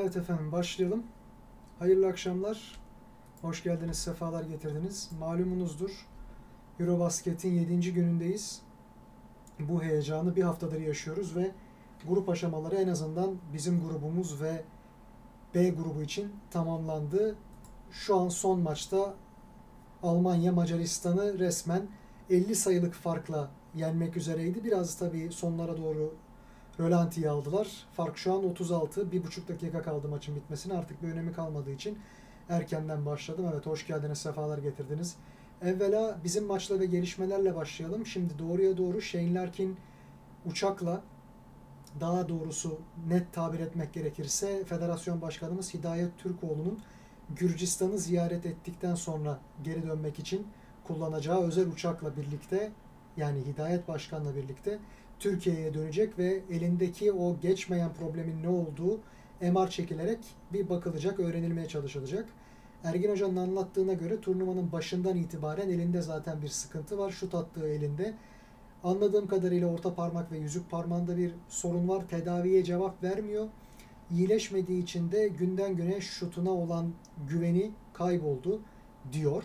Evet efendim başlayalım. Hayırlı akşamlar. Hoş geldiniz, sefalar getirdiniz. Malumunuzdur Eurobasket'in 7. günündeyiz. Bu heyecanı bir haftadır yaşıyoruz ve grup aşamaları en azından bizim grubumuz ve B grubu için tamamlandı. Şu an son maçta Almanya Macaristan'ı resmen 50 sayılık farkla yenmek üzereydi. Biraz tabii sonlara doğru rölantiyi aldılar. Fark şu an 36. 1,5 dakika kaldı maçın bitmesine. Artık bir önemi kalmadığı için erkenden başladım. Evet hoş geldiniz, sefalar getirdiniz. Evvela bizim maçla ve gelişmelerle başlayalım. Şimdi doğruya doğru Shane Larkin uçakla daha doğrusu net tabir etmek gerekirse Federasyon Başkanımız Hidayet Türkoğlu'nun Gürcistan'ı ziyaret ettikten sonra geri dönmek için kullanacağı özel uçakla birlikte yani Hidayet Başkan'la birlikte Türkiye'ye dönecek ve elindeki o geçmeyen problemin ne olduğu MR çekilerek bir bakılacak, öğrenilmeye çalışılacak. Ergin Hoca'nın anlattığına göre turnuvanın başından itibaren elinde zaten bir sıkıntı var. Şut attığı elinde. Anladığım kadarıyla orta parmak ve yüzük parmağında bir sorun var. Tedaviye cevap vermiyor. İyileşmediği için de günden güne şutuna olan güveni kayboldu diyor.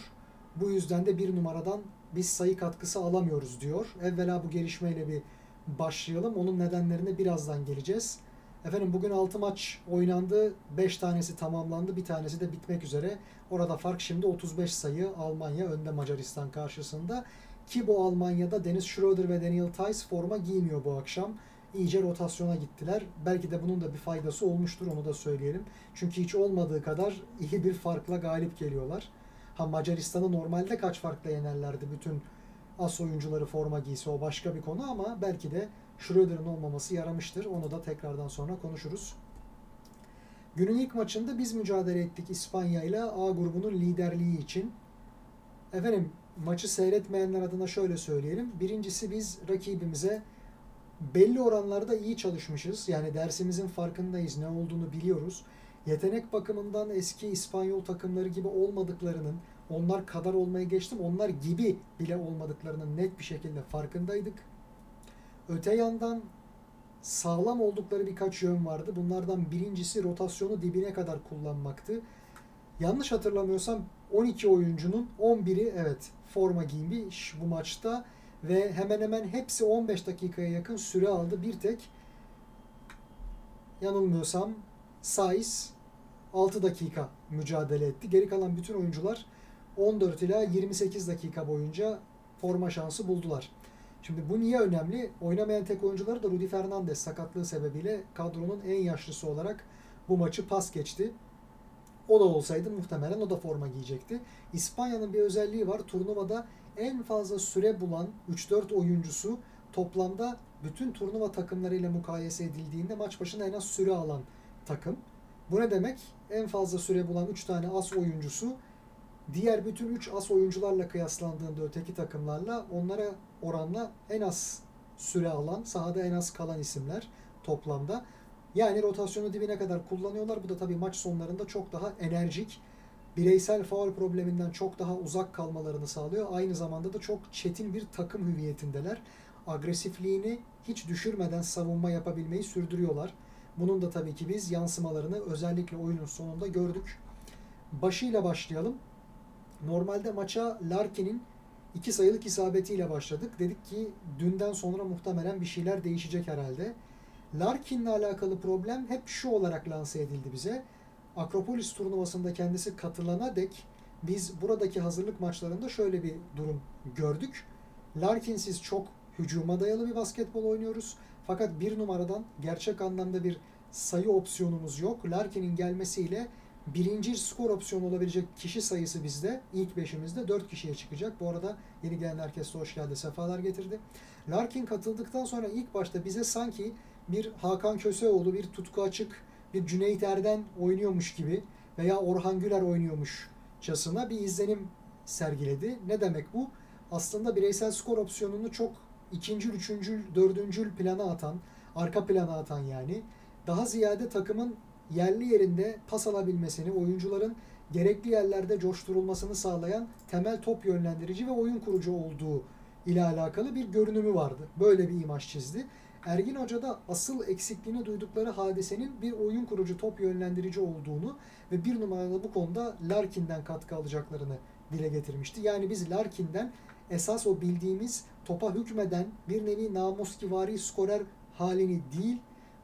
Bu yüzden de bir numaradan biz sayı katkısı alamıyoruz diyor. Evvela bu gelişmeyle bir başlayalım. Onun nedenlerine birazdan geleceğiz. Efendim bugün 6 maç oynandı. 5 tanesi tamamlandı. Bir tanesi de bitmek üzere. Orada fark şimdi 35 sayı Almanya önde Macaristan karşısında. Ki bu Almanya'da Dennis Schroeder ve Daniel Tice forma giymiyor bu akşam. İyice rotasyona gittiler. Belki de bunun da bir faydası olmuştur onu da söyleyelim. Çünkü hiç olmadığı kadar iyi bir farkla galip geliyorlar. Ha Macaristan'ı normalde kaç farkla yenerlerdi bütün as oyuncuları forma giyse o başka bir konu ama belki de Schröder'ın olmaması yaramıştır. Onu da tekrardan sonra konuşuruz. Günün ilk maçında biz mücadele ettik İspanya ile A grubunun liderliği için. Efendim maçı seyretmeyenler adına şöyle söyleyelim. Birincisi biz rakibimize belli oranlarda iyi çalışmışız. Yani dersimizin farkındayız, ne olduğunu biliyoruz. Yetenek bakımından eski İspanyol takımları gibi olmadıklarının, onlar kadar olmayı geçtim, onlar gibi bile olmadıklarının net bir şekilde farkındaydık. Öte yandan sağlam oldukları birkaç yön vardı. Bunlardan birincisi rotasyonu dibine kadar kullanmaktı. Yanlış hatırlamıyorsam 12 oyuncunun 11'i evet forma giymiş bu maçta ve hemen hemen hepsi 15 dakikaya yakın süre aldı. Bir tek yanılmıyorsam Saiz 6 dakika mücadele etti. Geri kalan bütün oyuncular 14 ila 28 dakika boyunca forma şansı buldular. Şimdi bu niye önemli? Oynamayan tek oyuncuları da Rudy Fernandez sakatlığı sebebiyle kadronun en yaşlısı olarak bu maçı pas geçti. O da olsaydı muhtemelen o da forma giyecekti. İspanya'nın bir özelliği var. Turnuvada en fazla süre bulan 3-4 oyuncusu toplamda bütün turnuva takımlarıyla mukayese edildiğinde maç başına en az süre alan takım. Bu ne demek? En fazla süre bulan 3 tane as oyuncusu diğer bütün 3 as oyuncularla kıyaslandığında öteki takımlarla onlara oranla en az süre alan, sahada en az kalan isimler toplamda. Yani rotasyonu dibine kadar kullanıyorlar. Bu da tabii maç sonlarında çok daha enerjik, bireysel faul probleminden çok daha uzak kalmalarını sağlıyor. Aynı zamanda da çok çetin bir takım hüviyetindeler. Agresifliğini hiç düşürmeden savunma yapabilmeyi sürdürüyorlar. Bunun da tabii ki biz yansımalarını özellikle oyunun sonunda gördük. Başıyla başlayalım. Normalde maça Larkin'in iki sayılık isabetiyle başladık. Dedik ki dünden sonra muhtemelen bir şeyler değişecek herhalde. Larkin'le alakalı problem hep şu olarak lanse edildi bize. Akropolis turnuvasında kendisi katılana dek biz buradaki hazırlık maçlarında şöyle bir durum gördük. Larkin'siz çok hücuma dayalı bir basketbol oynuyoruz. Fakat bir numaradan gerçek anlamda bir sayı opsiyonumuz yok. Larkin'in gelmesiyle birinci skor opsiyonu olabilecek kişi sayısı bizde ilk beşimizde 4 kişiye çıkacak. Bu arada yeni gelen herkese hoş geldi, sefalar getirdi. Larkin katıldıktan sonra ilk başta bize sanki bir Hakan Köseoğlu, bir Tutku Açık, bir Cüneyt Erden oynuyormuş gibi veya Orhan Güler oynuyormuşçasına bir izlenim sergiledi. Ne demek bu? Aslında bireysel skor opsiyonunu çok ikinci, üçüncü, dördüncül plana atan, arka plana atan yani. Daha ziyade takımın yerli yerinde pas alabilmesini, oyuncuların gerekli yerlerde coşturulmasını sağlayan temel top yönlendirici ve oyun kurucu olduğu ile alakalı bir görünümü vardı. Böyle bir imaj çizdi. Ergin Hoca'da asıl eksikliğini duydukları hadisenin bir oyun kurucu top yönlendirici olduğunu ve bir numaralı bu konuda Larkin'den katkı alacaklarını dile getirmişti. Yani biz Larkin'den esas o bildiğimiz topa hükmeden bir nevi namuskivari skorer halini değil,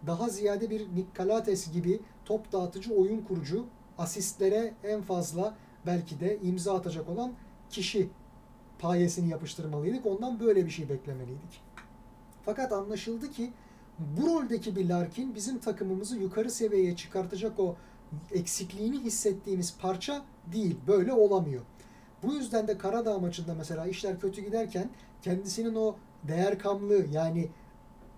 daha ziyade bir Nick gibi top dağıtıcı oyun kurucu, asistlere en fazla belki de imza atacak olan kişi payesini yapıştırmalıydık. Ondan böyle bir şey beklemeliydik. Fakat anlaşıldı ki bu roldeki bir Larkin bizim takımımızı yukarı seviyeye çıkartacak o eksikliğini hissettiğimiz parça değil. Böyle olamıyor. Bu yüzden de Karadağ maçında mesela işler kötü giderken kendisinin o değer kamlı yani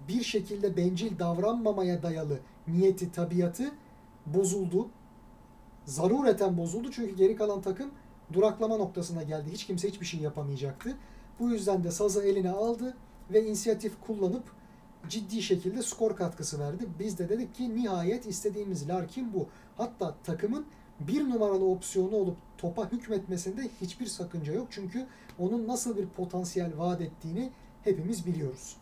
bir şekilde bencil davranmamaya dayalı niyeti, tabiatı bozuldu. Zarureten bozuldu çünkü geri kalan takım duraklama noktasına geldi. Hiç kimse hiçbir şey yapamayacaktı. Bu yüzden de sazı eline aldı ve inisiyatif kullanıp ciddi şekilde skor katkısı verdi. Biz de dedik ki nihayet istediğimiz Larkin bu. Hatta takımın bir numaralı opsiyonu olup topa hükmetmesinde hiçbir sakınca yok. Çünkü onun nasıl bir potansiyel vaat ettiğini hepimiz biliyoruz.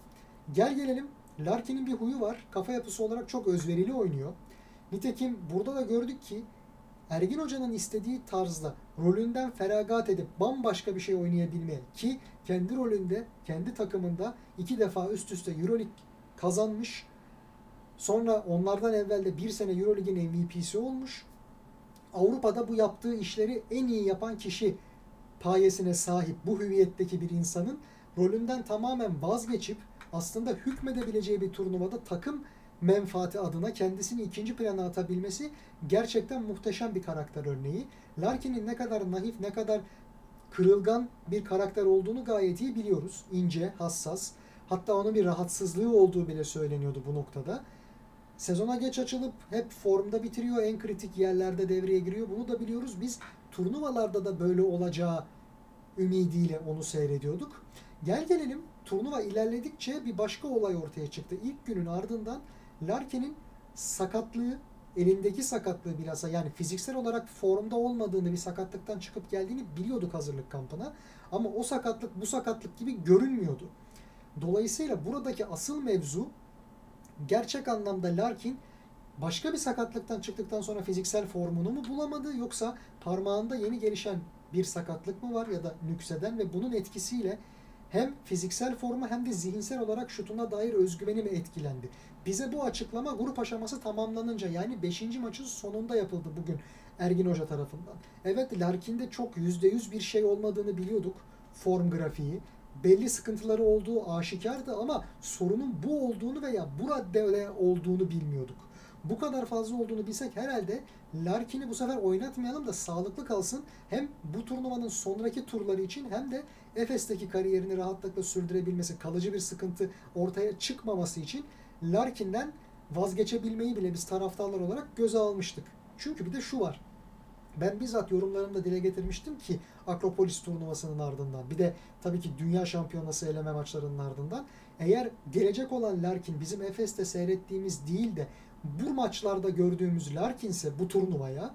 Gel gelelim Larkin'in bir huyu var. Kafa yapısı olarak çok özverili oynuyor. Nitekim burada da gördük ki Ergin Hoca'nın istediği tarzda rolünden feragat edip bambaşka bir şey oynayabilmeye ki kendi rolünde, kendi takımında iki defa üst üste Euroleague kazanmış. Sonra onlardan evvel de bir sene Euroleague'in MVP'si olmuş. Avrupa'da bu yaptığı işleri en iyi yapan kişi payesine sahip bu hüviyetteki bir insanın rolünden tamamen vazgeçip aslında hükmedebileceği bir turnuvada takım menfaati adına kendisini ikinci plana atabilmesi gerçekten muhteşem bir karakter örneği. Larkin'in ne kadar naif, ne kadar kırılgan bir karakter olduğunu gayet iyi biliyoruz. İnce, hassas. Hatta onun bir rahatsızlığı olduğu bile söyleniyordu bu noktada. Sezona geç açılıp hep formda bitiriyor. En kritik yerlerde devreye giriyor. Bunu da biliyoruz. Biz turnuvalarda da böyle olacağı ümidiyle onu seyrediyorduk. Gel gelelim turnuva ilerledikçe bir başka olay ortaya çıktı. İlk günün ardından Larkin'in sakatlığı, elindeki sakatlığı bilhassa yani fiziksel olarak formda olmadığını bir sakatlıktan çıkıp geldiğini biliyorduk hazırlık kampına. Ama o sakatlık bu sakatlık gibi görünmüyordu. Dolayısıyla buradaki asıl mevzu gerçek anlamda Larkin başka bir sakatlıktan çıktıktan sonra fiziksel formunu mu bulamadı yoksa parmağında yeni gelişen bir sakatlık mı var ya da nükseden ve bunun etkisiyle hem fiziksel formu hem de zihinsel olarak şutuna dair özgüveni mi etkilendi? Bize bu açıklama grup aşaması tamamlanınca yani 5. maçın sonunda yapıldı bugün Ergin Hoca tarafından. Evet Larkin'de çok %100 bir şey olmadığını biliyorduk form grafiği. Belli sıkıntıları olduğu aşikardı ama sorunun bu olduğunu veya bu raddede olduğunu bilmiyorduk. Bu kadar fazla olduğunu bilsek herhalde Larkin'i bu sefer oynatmayalım da sağlıklı kalsın. Hem bu turnuvanın sonraki turları için hem de Efes'teki kariyerini rahatlıkla sürdürebilmesi, kalıcı bir sıkıntı ortaya çıkmaması için Larkin'den vazgeçebilmeyi bile biz taraftarlar olarak göze almıştık. Çünkü bir de şu var. Ben bizzat yorumlarımda dile getirmiştim ki Akropolis turnuvasının ardından bir de tabii ki Dünya Şampiyonası eleme maçlarının ardından eğer gelecek olan Larkin bizim Efes'te seyrettiğimiz değil de bu maçlarda gördüğümüz Larkin'se bu turnuvaya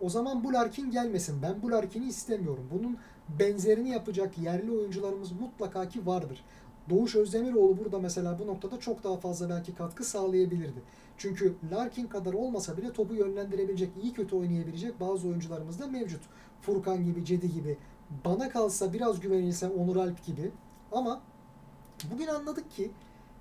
o zaman bu Larkin gelmesin. Ben bu Larkin'i istemiyorum. Bunun benzerini yapacak yerli oyuncularımız mutlaka ki vardır. Doğuş Özdemiroğlu burada mesela bu noktada çok daha fazla belki katkı sağlayabilirdi. Çünkü Larkin kadar olmasa bile topu yönlendirebilecek, iyi kötü oynayabilecek bazı oyuncularımız da mevcut. Furkan gibi, Cedi gibi. Bana kalsa biraz güvenilse Onur Alp gibi. Ama bugün anladık ki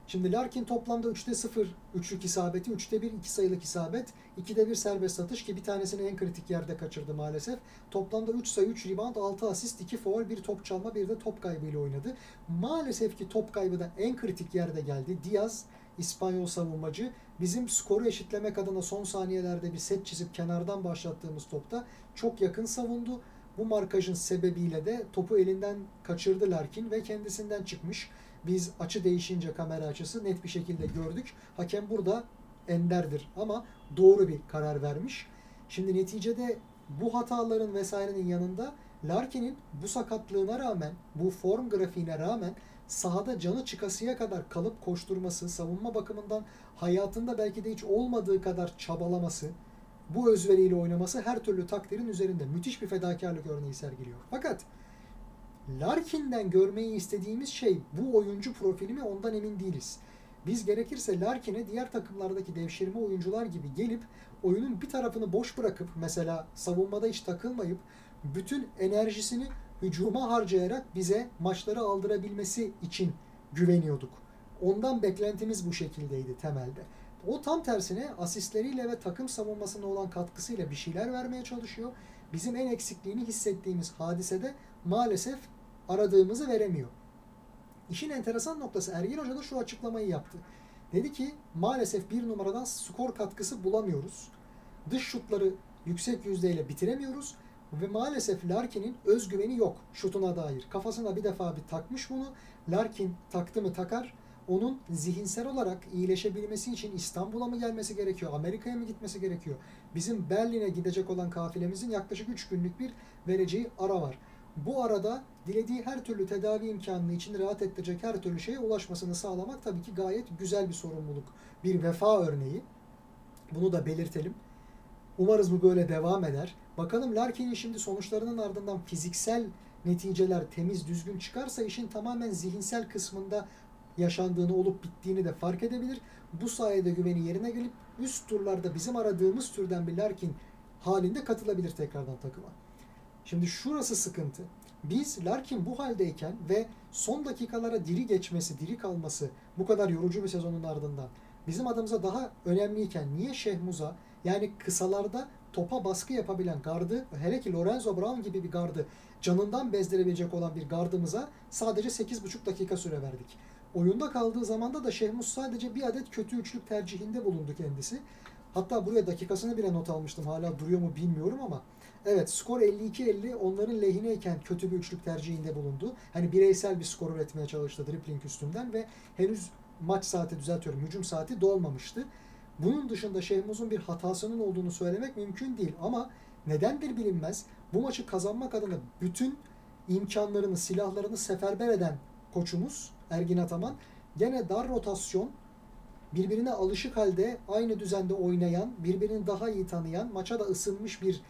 Şimdi Larkin toplamda 3'te 0 üçlük isabeti, 3'te 1 iki sayılık isabet, 2'de 1 serbest atış ki bir tanesini en kritik yerde kaçırdı maalesef. Toplamda 3 sayı, 3 rebound, 6 asist, 2 foul, 1 top çalma, bir de top kaybıyla oynadı. Maalesef ki top kaybı da en kritik yerde geldi. Diaz, İspanyol savunmacı bizim skoru eşitlemek adına son saniyelerde bir set çizip kenardan başlattığımız topta çok yakın savundu. Bu markajın sebebiyle de topu elinden kaçırdı Larkin ve kendisinden çıkmış. Biz açı değişince kamera açısı net bir şekilde gördük. Hakem burada enderdir ama doğru bir karar vermiş. Şimdi neticede bu hataların vesairenin yanında Larkin'in bu sakatlığına rağmen, bu form grafiğine rağmen sahada canı çıkasıya kadar kalıp koşturması, savunma bakımından hayatında belki de hiç olmadığı kadar çabalaması, bu özveriyle oynaması her türlü takdirin üzerinde müthiş bir fedakarlık örneği sergiliyor. Fakat Larkin'den görmeyi istediğimiz şey bu oyuncu profili mi ondan emin değiliz. Biz gerekirse Larkin'e diğer takımlardaki devşirme oyuncular gibi gelip oyunun bir tarafını boş bırakıp mesela savunmada hiç takılmayıp bütün enerjisini hücuma harcayarak bize maçları aldırabilmesi için güveniyorduk. Ondan beklentimiz bu şekildeydi temelde. O tam tersine asistleriyle ve takım savunmasına olan katkısıyla bir şeyler vermeye çalışıyor. Bizim en eksikliğini hissettiğimiz hadisede maalesef aradığımızı veremiyor. İşin enteresan noktası Ergin Hoca da şu açıklamayı yaptı. Dedi ki maalesef bir numaradan skor katkısı bulamıyoruz. Dış şutları yüksek yüzdeyle bitiremiyoruz. Ve maalesef Larkin'in özgüveni yok şutuna dair. Kafasına bir defa bir takmış bunu. Larkin taktı mı takar. Onun zihinsel olarak iyileşebilmesi için İstanbul'a mı gelmesi gerekiyor? Amerika'ya mı gitmesi gerekiyor? Bizim Berlin'e gidecek olan kafilemizin yaklaşık 3 günlük bir vereceği ara var. Bu arada dilediği her türlü tedavi imkanını için rahat ettirecek her türlü şeye ulaşmasını sağlamak tabii ki gayet güzel bir sorumluluk. Bir vefa örneği. Bunu da belirtelim. Umarız bu böyle devam eder. Bakalım Larkin'in şimdi sonuçlarının ardından fiziksel neticeler temiz düzgün çıkarsa işin tamamen zihinsel kısmında yaşandığını olup bittiğini de fark edebilir. Bu sayede güveni yerine gelip üst turlarda bizim aradığımız türden bir Larkin halinde katılabilir tekrardan takıma. Şimdi şurası sıkıntı. Biz Larkin bu haldeyken ve son dakikalara diri geçmesi, diri kalması bu kadar yorucu bir sezonun ardından bizim adımıza daha önemliyken niye Şehmuz'a yani kısalarda topa baskı yapabilen gardı, hele ki Lorenzo Brown gibi bir gardı canından bezdirebilecek olan bir gardımıza sadece 8,5 dakika süre verdik. Oyunda kaldığı zamanda da Şehmus sadece bir adet kötü üçlük tercihinde bulundu kendisi. Hatta buraya dakikasını bile not almıştım. Hala duruyor mu bilmiyorum ama. Evet skor 52-50 onların lehineyken kötü bir üçlük tercihinde bulundu. Hani bireysel bir skor üretmeye çalıştı dribbling üstünden ve henüz maç saati düzeltiyorum hücum saati dolmamıştı. Bunun dışında Şehmuz'un bir hatasının olduğunu söylemek mümkün değil ama nedendir bilinmez. Bu maçı kazanmak adına bütün imkanlarını, silahlarını seferber eden koçumuz Ergin Ataman gene dar rotasyon birbirine alışık halde aynı düzende oynayan, birbirini daha iyi tanıyan, maça da ısınmış bir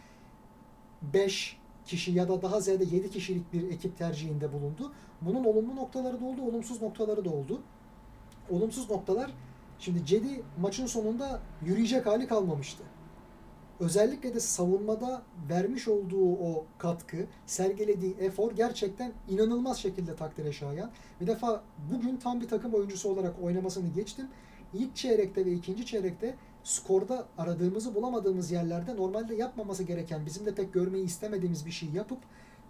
5 kişi ya da daha ziyade 7 kişilik bir ekip tercihinde bulundu. Bunun olumlu noktaları da oldu, olumsuz noktaları da oldu. Olumsuz noktalar Şimdi Cedi maçın sonunda yürüyecek hali kalmamıştı. Özellikle de savunmada vermiş olduğu o katkı, sergilediği efor gerçekten inanılmaz şekilde takdire şayan. Bir defa bugün tam bir takım oyuncusu olarak oynamasını geçtim. İlk çeyrekte ve ikinci çeyrekte skorda aradığımızı bulamadığımız yerlerde normalde yapmaması gereken, bizim de pek görmeyi istemediğimiz bir şey yapıp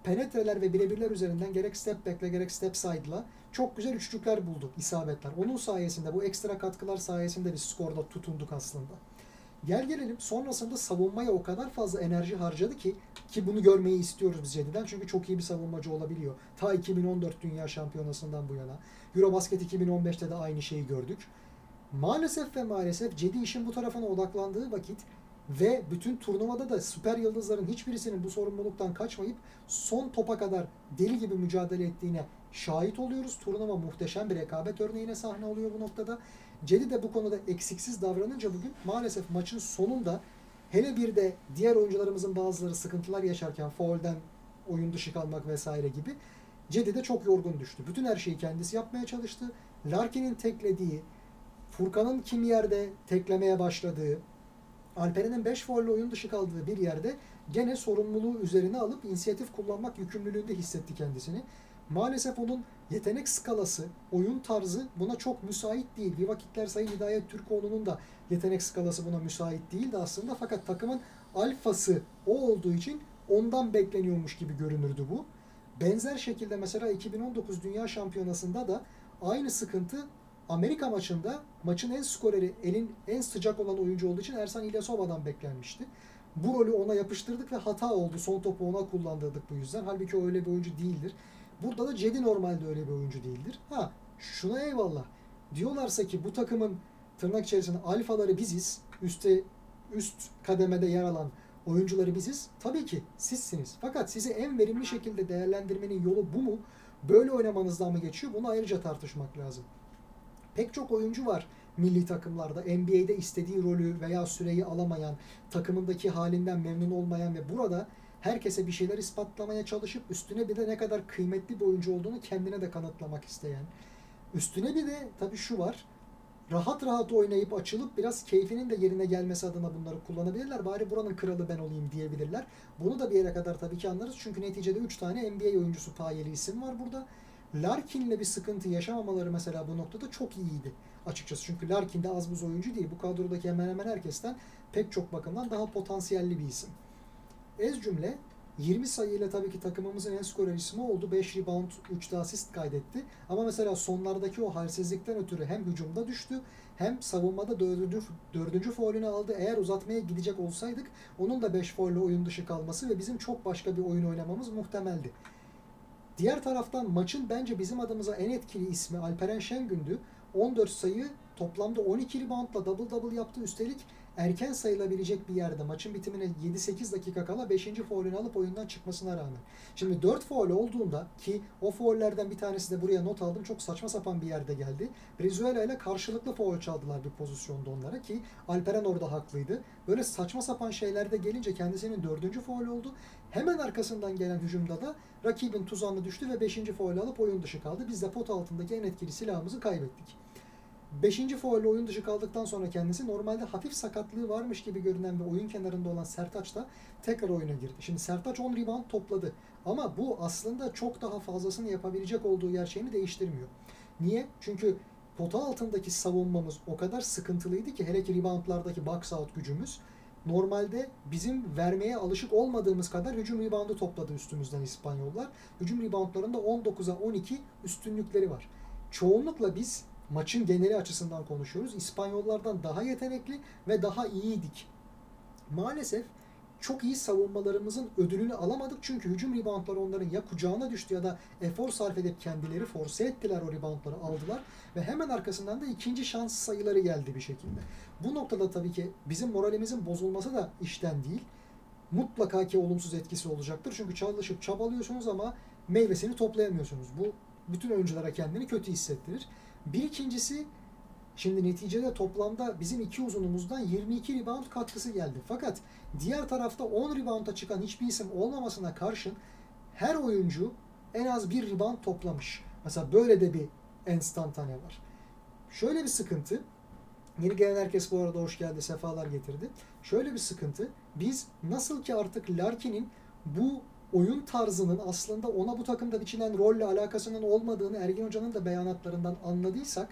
penetreler ve birebirler üzerinden gerek step back'le gerek step side'la çok güzel üçlükler buldu, isabetler. Onun sayesinde, bu ekstra katkılar sayesinde biz skorda tutunduk aslında. Gel gelelim sonrasında savunmaya o kadar fazla enerji harcadı ki ki bunu görmeyi istiyoruz biz Cedi'den çünkü çok iyi bir savunmacı olabiliyor. Ta 2014 Dünya Şampiyonası'ndan bu yana. Eurobasket 2015'te de aynı şeyi gördük. Maalesef ve maalesef Cedi işin bu tarafına odaklandığı vakit ve bütün turnuvada da süper yıldızların hiçbirisinin bu sorumluluktan kaçmayıp son topa kadar deli gibi mücadele ettiğine şahit oluyoruz. Turnuva muhteşem bir rekabet örneğine sahne oluyor bu noktada. Cedi de bu konuda eksiksiz davranınca bugün maalesef maçın sonunda hele bir de diğer oyuncularımızın bazıları sıkıntılar yaşarken foul'den oyun dışı kalmak vesaire gibi Cedi de çok yorgun düştü. Bütün her şeyi kendisi yapmaya çalıştı. Larkin'in teklediği, Furkan'ın kim yerde teklemeye başladığı, Alperen'in 5 faulle oyun dışı kaldığı bir yerde gene sorumluluğu üzerine alıp inisiyatif kullanmak yükümlülüğünde hissetti kendisini. Maalesef onun yetenek skalası, oyun tarzı buna çok müsait değil. Bir vakitler Sayın Hidayet Türkoğlu'nun da yetenek skalası buna müsait değildi aslında. Fakat takımın alfası o olduğu için ondan bekleniyormuş gibi görünürdü bu. Benzer şekilde mesela 2019 Dünya Şampiyonası'nda da aynı sıkıntı Amerika maçında maçın en skoreri, elin en sıcak olan oyuncu olduğu için Ersan İlyasova'dan beklenmişti. Bu rolü ona yapıştırdık ve hata oldu. Son topu ona kullandırdık bu yüzden. Halbuki o öyle bir oyuncu değildir. Burada da Cedi normalde öyle bir oyuncu değildir. Ha şuna eyvallah. Diyorlarsa ki bu takımın tırnak içerisinde alfaları biziz. Üste üst kademede yer alan oyuncuları biziz. Tabii ki sizsiniz. Fakat sizi en verimli şekilde değerlendirmenin yolu bu mu? Böyle oynamanızdan mı geçiyor? Bunu ayrıca tartışmak lazım. Pek çok oyuncu var milli takımlarda NBA'de istediği rolü veya süreyi alamayan, takımındaki halinden memnun olmayan ve burada herkese bir şeyler ispatlamaya çalışıp üstüne bir de ne kadar kıymetli bir oyuncu olduğunu kendine de kanıtlamak isteyen. Üstüne bir de tabii şu var. rahat rahat oynayıp açılıp biraz keyfinin de yerine gelmesi adına bunları kullanabilirler. Bari buranın kralı ben olayım diyebilirler. Bunu da bir yere kadar tabii ki anlarız. Çünkü neticede 3 tane NBA oyuncusu payeli isim var burada. Larkin'le bir sıkıntı yaşamamaları mesela bu noktada çok iyiydi açıkçası. Çünkü Larkin de az buz oyuncu değil. Bu kadrodaki hemen hemen herkesten pek çok bakımdan daha potansiyelli bir isim. Ez cümle 20 sayıyla tabii ki takımımızın en skorer ismi oldu. 5 rebound, 3 de asist kaydetti. Ama mesela sonlardaki o halsizlikten ötürü hem hücumda düştü hem savunmada dördüncü, dördüncü faulünü aldı. Eğer uzatmaya gidecek olsaydık onun da 5 faulle oyun dışı kalması ve bizim çok başka bir oyun oynamamız muhtemeldi. Diğer taraftan maçın bence bizim adımıza en etkili ismi Alperen Şengün'dü. 14 sayı toplamda 12 reboundla double double yaptı. Üstelik erken sayılabilecek bir yerde maçın bitimine 7-8 dakika kala 5. faulünü alıp oyundan çıkmasına rağmen. Şimdi 4 faul olduğunda ki o faullerden bir tanesi de buraya not aldım. Çok saçma sapan bir yerde geldi. Brizuela ile karşılıklı faul çaldılar bir pozisyonda onlara ki Alperen orada haklıydı. Böyle saçma sapan şeylerde gelince kendisinin 4. faul oldu. Hemen arkasından gelen hücumda da rakibin tuzağına düştü ve 5. faul alıp oyun dışı kaldı. Biz de pot altındaki en etkili silahımızı kaybettik. Beşinci faulle oyun dışı kaldıktan sonra kendisi normalde hafif sakatlığı varmış gibi görünen ve oyun kenarında olan Sertaç da tekrar oyuna girdi. Şimdi Sertaç 10 rebound topladı. Ama bu aslında çok daha fazlasını yapabilecek olduğu gerçeğini değiştirmiyor. Niye? Çünkü pota altındaki savunmamız o kadar sıkıntılıydı ki hele ki reboundlardaki box out gücümüz normalde bizim vermeye alışık olmadığımız kadar hücum reboundu topladı üstümüzden İspanyollar. Hücum reboundlarında 19'a 12 üstünlükleri var. Çoğunlukla biz maçın geneli açısından konuşuyoruz. İspanyollardan daha yetenekli ve daha iyiydik. Maalesef çok iyi savunmalarımızın ödülünü alamadık çünkü hücum reboundları onların ya kucağına düştü ya da efor sarf edip kendileri force ettiler o reboundları aldılar ve hemen arkasından da ikinci şans sayıları geldi bir şekilde. Bu noktada tabii ki bizim moralimizin bozulması da işten değil. Mutlaka ki olumsuz etkisi olacaktır. Çünkü çalışıp çabalıyorsunuz ama meyvesini toplayamıyorsunuz. Bu bütün oyunculara kendini kötü hissettirir. Bir ikincisi şimdi neticede toplamda bizim iki uzunumuzdan 22 rebound katkısı geldi. Fakat diğer tarafta 10 rebound'a çıkan hiçbir isim olmamasına karşın her oyuncu en az bir rebound toplamış. Mesela böyle de bir enstantane var. Şöyle bir sıkıntı. Yeni gelen herkes bu arada hoş geldi, sefalar getirdi. Şöyle bir sıkıntı. Biz nasıl ki artık Larkin'in bu oyun tarzının aslında ona bu takımda biçilen rolle alakasının olmadığını Ergin Hoca'nın da beyanatlarından anladıysak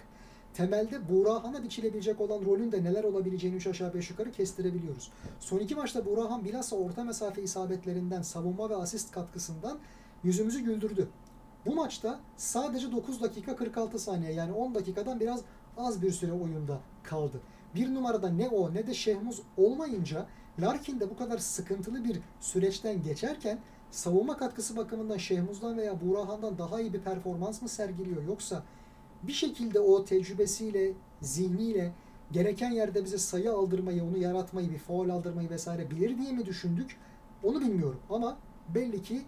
temelde Buğrahan'a biçilebilecek olan rolün de neler olabileceğini 3 aşağı 5 yukarı kestirebiliyoruz. Son iki maçta Buğrahan bilhassa orta mesafe isabetlerinden, savunma ve asist katkısından yüzümüzü güldürdü. Bu maçta sadece 9 dakika 46 saniye yani 10 dakikadan biraz az bir süre oyunda kaldı. Bir numarada ne o ne de Şehmuz olmayınca Larkin de bu kadar sıkıntılı bir süreçten geçerken savunma katkısı bakımından Şehmuz'dan veya Burahan'dan daha iyi bir performans mı sergiliyor yoksa bir şekilde o tecrübesiyle, zihniyle gereken yerde bize sayı aldırmayı, onu yaratmayı, bir faul aldırmayı vesaire bilir diye mi düşündük? Onu bilmiyorum ama belli ki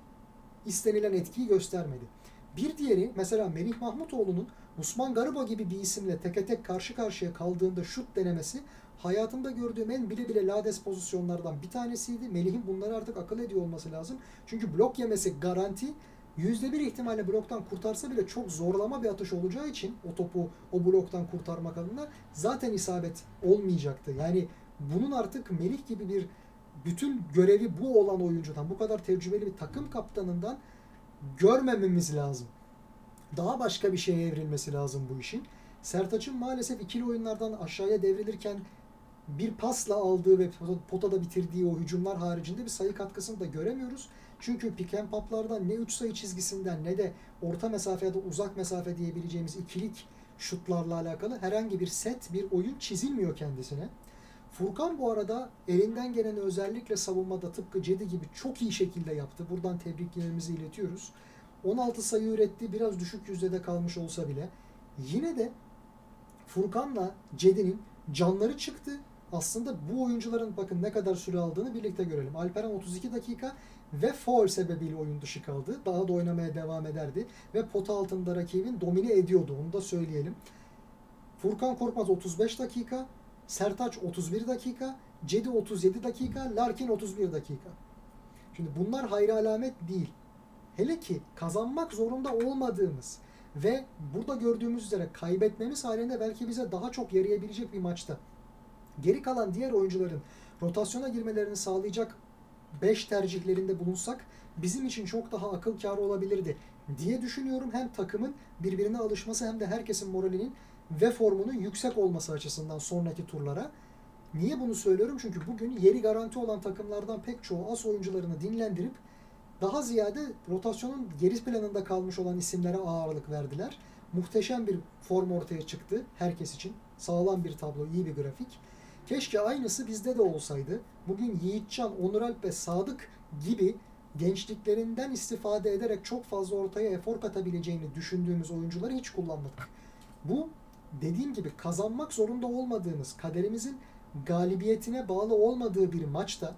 istenilen etkiyi göstermedi. Bir diğeri mesela Melih Mahmutoğlu'nun Osman Garuba gibi bir isimle teke tek karşı karşıya kaldığında şut denemesi hayatımda gördüğüm en bile bile lades pozisyonlardan bir tanesiydi. Melih'in bunları artık akıl ediyor olması lazım. Çünkü blok yemesi garanti. %1 ihtimalle bloktan kurtarsa bile çok zorlama bir atış olacağı için o topu o bloktan kurtarmak adına zaten isabet olmayacaktı. Yani bunun artık Melih gibi bir bütün görevi bu olan oyuncudan, bu kadar tecrübeli bir takım kaptanından görmememiz lazım. Daha başka bir şeye evrilmesi lazım bu işin. Sertaç'ın maalesef ikili oyunlardan aşağıya devrilirken bir pasla aldığı ve potada bitirdiği o hücumlar haricinde bir sayı katkısını da göremiyoruz. Çünkü pick and pop'lardan ne 3 sayı çizgisinden ne de orta mesafe ya da uzak mesafe diyebileceğimiz ikilik şutlarla alakalı herhangi bir set, bir oyun çizilmiyor kendisine. Furkan bu arada elinden geleni özellikle savunmada tıpkı Cedi gibi çok iyi şekilde yaptı. Buradan tebriklerimizi iletiyoruz. 16 sayı üretti. Biraz düşük yüzdede kalmış olsa bile. Yine de Furkan'la Cedi'nin canları çıktı. Aslında bu oyuncuların bakın ne kadar süre aldığını birlikte görelim. Alperen 32 dakika ve foul sebebiyle oyun dışı kaldı. Daha da oynamaya devam ederdi. Ve pota altında rakibin domine ediyordu. Onu da söyleyelim. Furkan Korkmaz 35 dakika. Sertaç 31 dakika. Cedi 37 dakika. Larkin 31 dakika. Şimdi bunlar hayra alamet değil. Hele ki kazanmak zorunda olmadığımız Ve burada gördüğümüz üzere kaybetmemiz halinde belki bize daha çok yarayabilecek bir maçta. Geri kalan diğer oyuncuların rotasyona girmelerini sağlayacak 5 tercihlerinde bulunsak bizim için çok daha akıl kârı olabilirdi diye düşünüyorum. Hem takımın birbirine alışması hem de herkesin moralinin ve formunun yüksek olması açısından sonraki turlara. Niye bunu söylüyorum? Çünkü bugün yeri garanti olan takımlardan pek çoğu as oyuncularını dinlendirip daha ziyade rotasyonun geri planında kalmış olan isimlere ağırlık verdiler. Muhteşem bir form ortaya çıktı herkes için. Sağlam bir tablo, iyi bir grafik. Keşke aynısı bizde de olsaydı. Bugün Yiğitcan, Onuralp ve Sadık gibi gençliklerinden istifade ederek çok fazla ortaya efor katabileceğini düşündüğümüz oyuncuları hiç kullanmadık. Bu dediğim gibi kazanmak zorunda olmadığımız, kaderimizin galibiyetine bağlı olmadığı bir maçta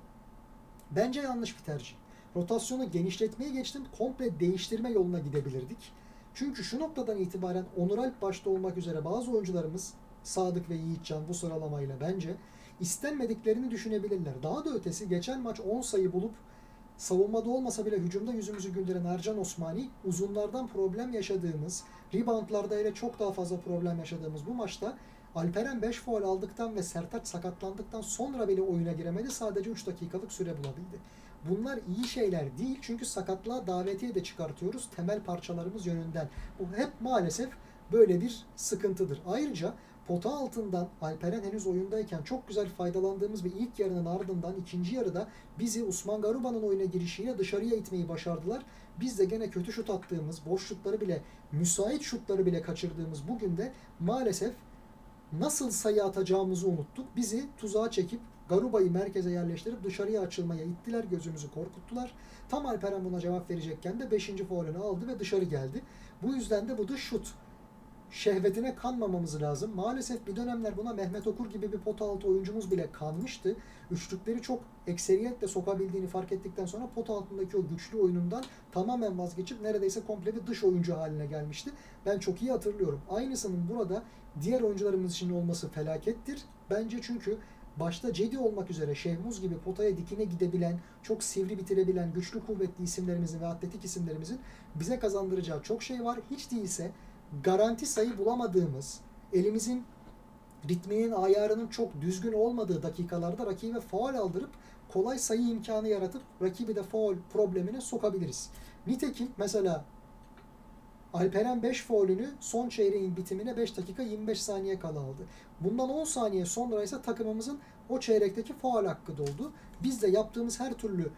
bence yanlış bir tercih. Rotasyonu genişletmeye geçtim, komple değiştirme yoluna gidebilirdik. Çünkü şu noktadan itibaren Onur Alp başta olmak üzere bazı oyuncularımız Sadık ve Yiğitcan bu sıralamayla bence istenmediklerini düşünebilirler. Daha da ötesi geçen maç 10 sayı bulup savunmada olmasa bile hücumda yüzümüzü güldüren Ercan Osmani uzunlardan problem yaşadığımız, reboundlarda ile çok daha fazla problem yaşadığımız bu maçta Alperen 5 foul aldıktan ve Sertaç sakatlandıktan sonra bile oyuna giremedi. Sadece 3 dakikalık süre bulabildi. Bunlar iyi şeyler değil çünkü sakatlığa davetiye de çıkartıyoruz temel parçalarımız yönünden. Bu hep maalesef böyle bir sıkıntıdır. Ayrıca pota altından Alperen henüz oyundayken çok güzel faydalandığımız bir ilk yarının ardından ikinci yarıda bizi Usman Garuba'nın oyuna girişiyle dışarıya itmeyi başardılar. Biz de gene kötü şut attığımız, boş şutları bile, müsait şutları bile kaçırdığımız bugün de maalesef nasıl sayı atacağımızı unuttuk. Bizi tuzağa çekip Garuba'yı merkeze yerleştirip dışarıya açılmaya ittiler, gözümüzü korkuttular. Tam Alperen buna cevap verecekken de 5. faulünü aldı ve dışarı geldi. Bu yüzden de bu da şut şehvetine kanmamamız lazım. Maalesef bir dönemler buna Mehmet Okur gibi bir pot altı oyuncumuz bile kanmıştı. Üçlükleri çok ekseriyetle sokabildiğini fark ettikten sonra pot altındaki o güçlü oyunundan tamamen vazgeçip neredeyse komple bir dış oyuncu haline gelmişti. Ben çok iyi hatırlıyorum. Aynısının burada diğer oyuncularımız için olması felakettir. Bence çünkü başta Cedi olmak üzere Şehmuz gibi potaya dikine gidebilen, çok sivri bitirebilen, güçlü kuvvetli isimlerimizin ve atletik isimlerimizin bize kazandıracağı çok şey var. Hiç değilse garanti sayı bulamadığımız, elimizin ritminin ayarının çok düzgün olmadığı dakikalarda rakibe faul aldırıp kolay sayı imkanı yaratıp rakibi de faul problemine sokabiliriz. Nitekim mesela Alperen 5 faulünü son çeyreğin bitimine 5 dakika 25 saniye kala aldı. Bundan 10 saniye sonra ise takımımızın o çeyrekteki faul hakkı doldu. Biz de yaptığımız her türlü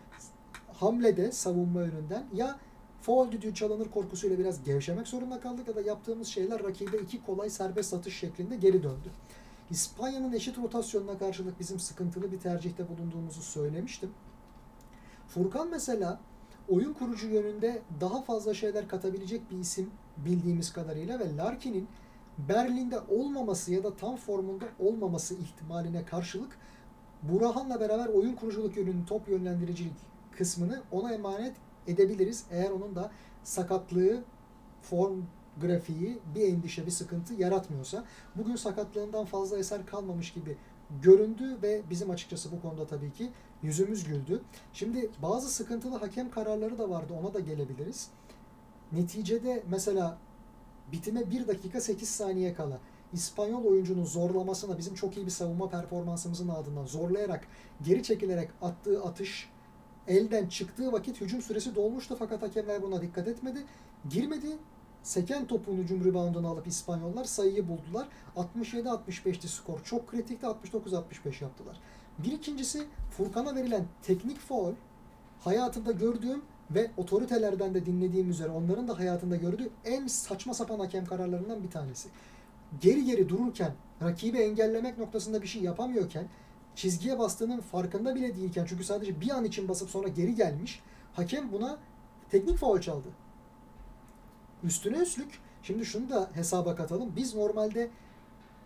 hamlede savunma önünden ya Foul düdüğü çalınır korkusuyla biraz gevşemek zorunda kaldık ya da yaptığımız şeyler rakibe iki kolay serbest satış şeklinde geri döndü. İspanya'nın eşit rotasyonuna karşılık bizim sıkıntılı bir tercihte bulunduğumuzu söylemiştim. Furkan mesela oyun kurucu yönünde daha fazla şeyler katabilecek bir isim bildiğimiz kadarıyla ve Larkin'in Berlin'de olmaması ya da tam formunda olmaması ihtimaline karşılık Burahan'la beraber oyun kuruculuk yönünün top yönlendiricilik kısmını ona emanet edebiliriz. Eğer onun da sakatlığı, form grafiği bir endişe, bir sıkıntı yaratmıyorsa. Bugün sakatlığından fazla eser kalmamış gibi göründü ve bizim açıkçası bu konuda tabii ki yüzümüz güldü. Şimdi bazı sıkıntılı hakem kararları da vardı ona da gelebiliriz. Neticede mesela bitime 1 dakika 8 saniye kala İspanyol oyuncunun zorlamasına bizim çok iyi bir savunma performansımızın ardından zorlayarak geri çekilerek attığı atış elden çıktığı vakit hücum süresi dolmuştu fakat hakemler buna dikkat etmedi. Girmedi. Seken topun hücum reboundunu alıp İspanyollar sayıyı buldular. 67-65'ti skor. Çok kritikti 69-65 yaptılar. Bir ikincisi Furkan'a verilen teknik foul hayatımda gördüğüm ve otoritelerden de dinlediğim üzere onların da hayatında gördüğü en saçma sapan hakem kararlarından bir tanesi. Geri geri dururken rakibi engellemek noktasında bir şey yapamıyorken çizgiye bastığının farkında bile değilken çünkü sadece bir an için basıp sonra geri gelmiş. Hakem buna teknik faul çaldı. Üstüne üstlük şimdi şunu da hesaba katalım. Biz normalde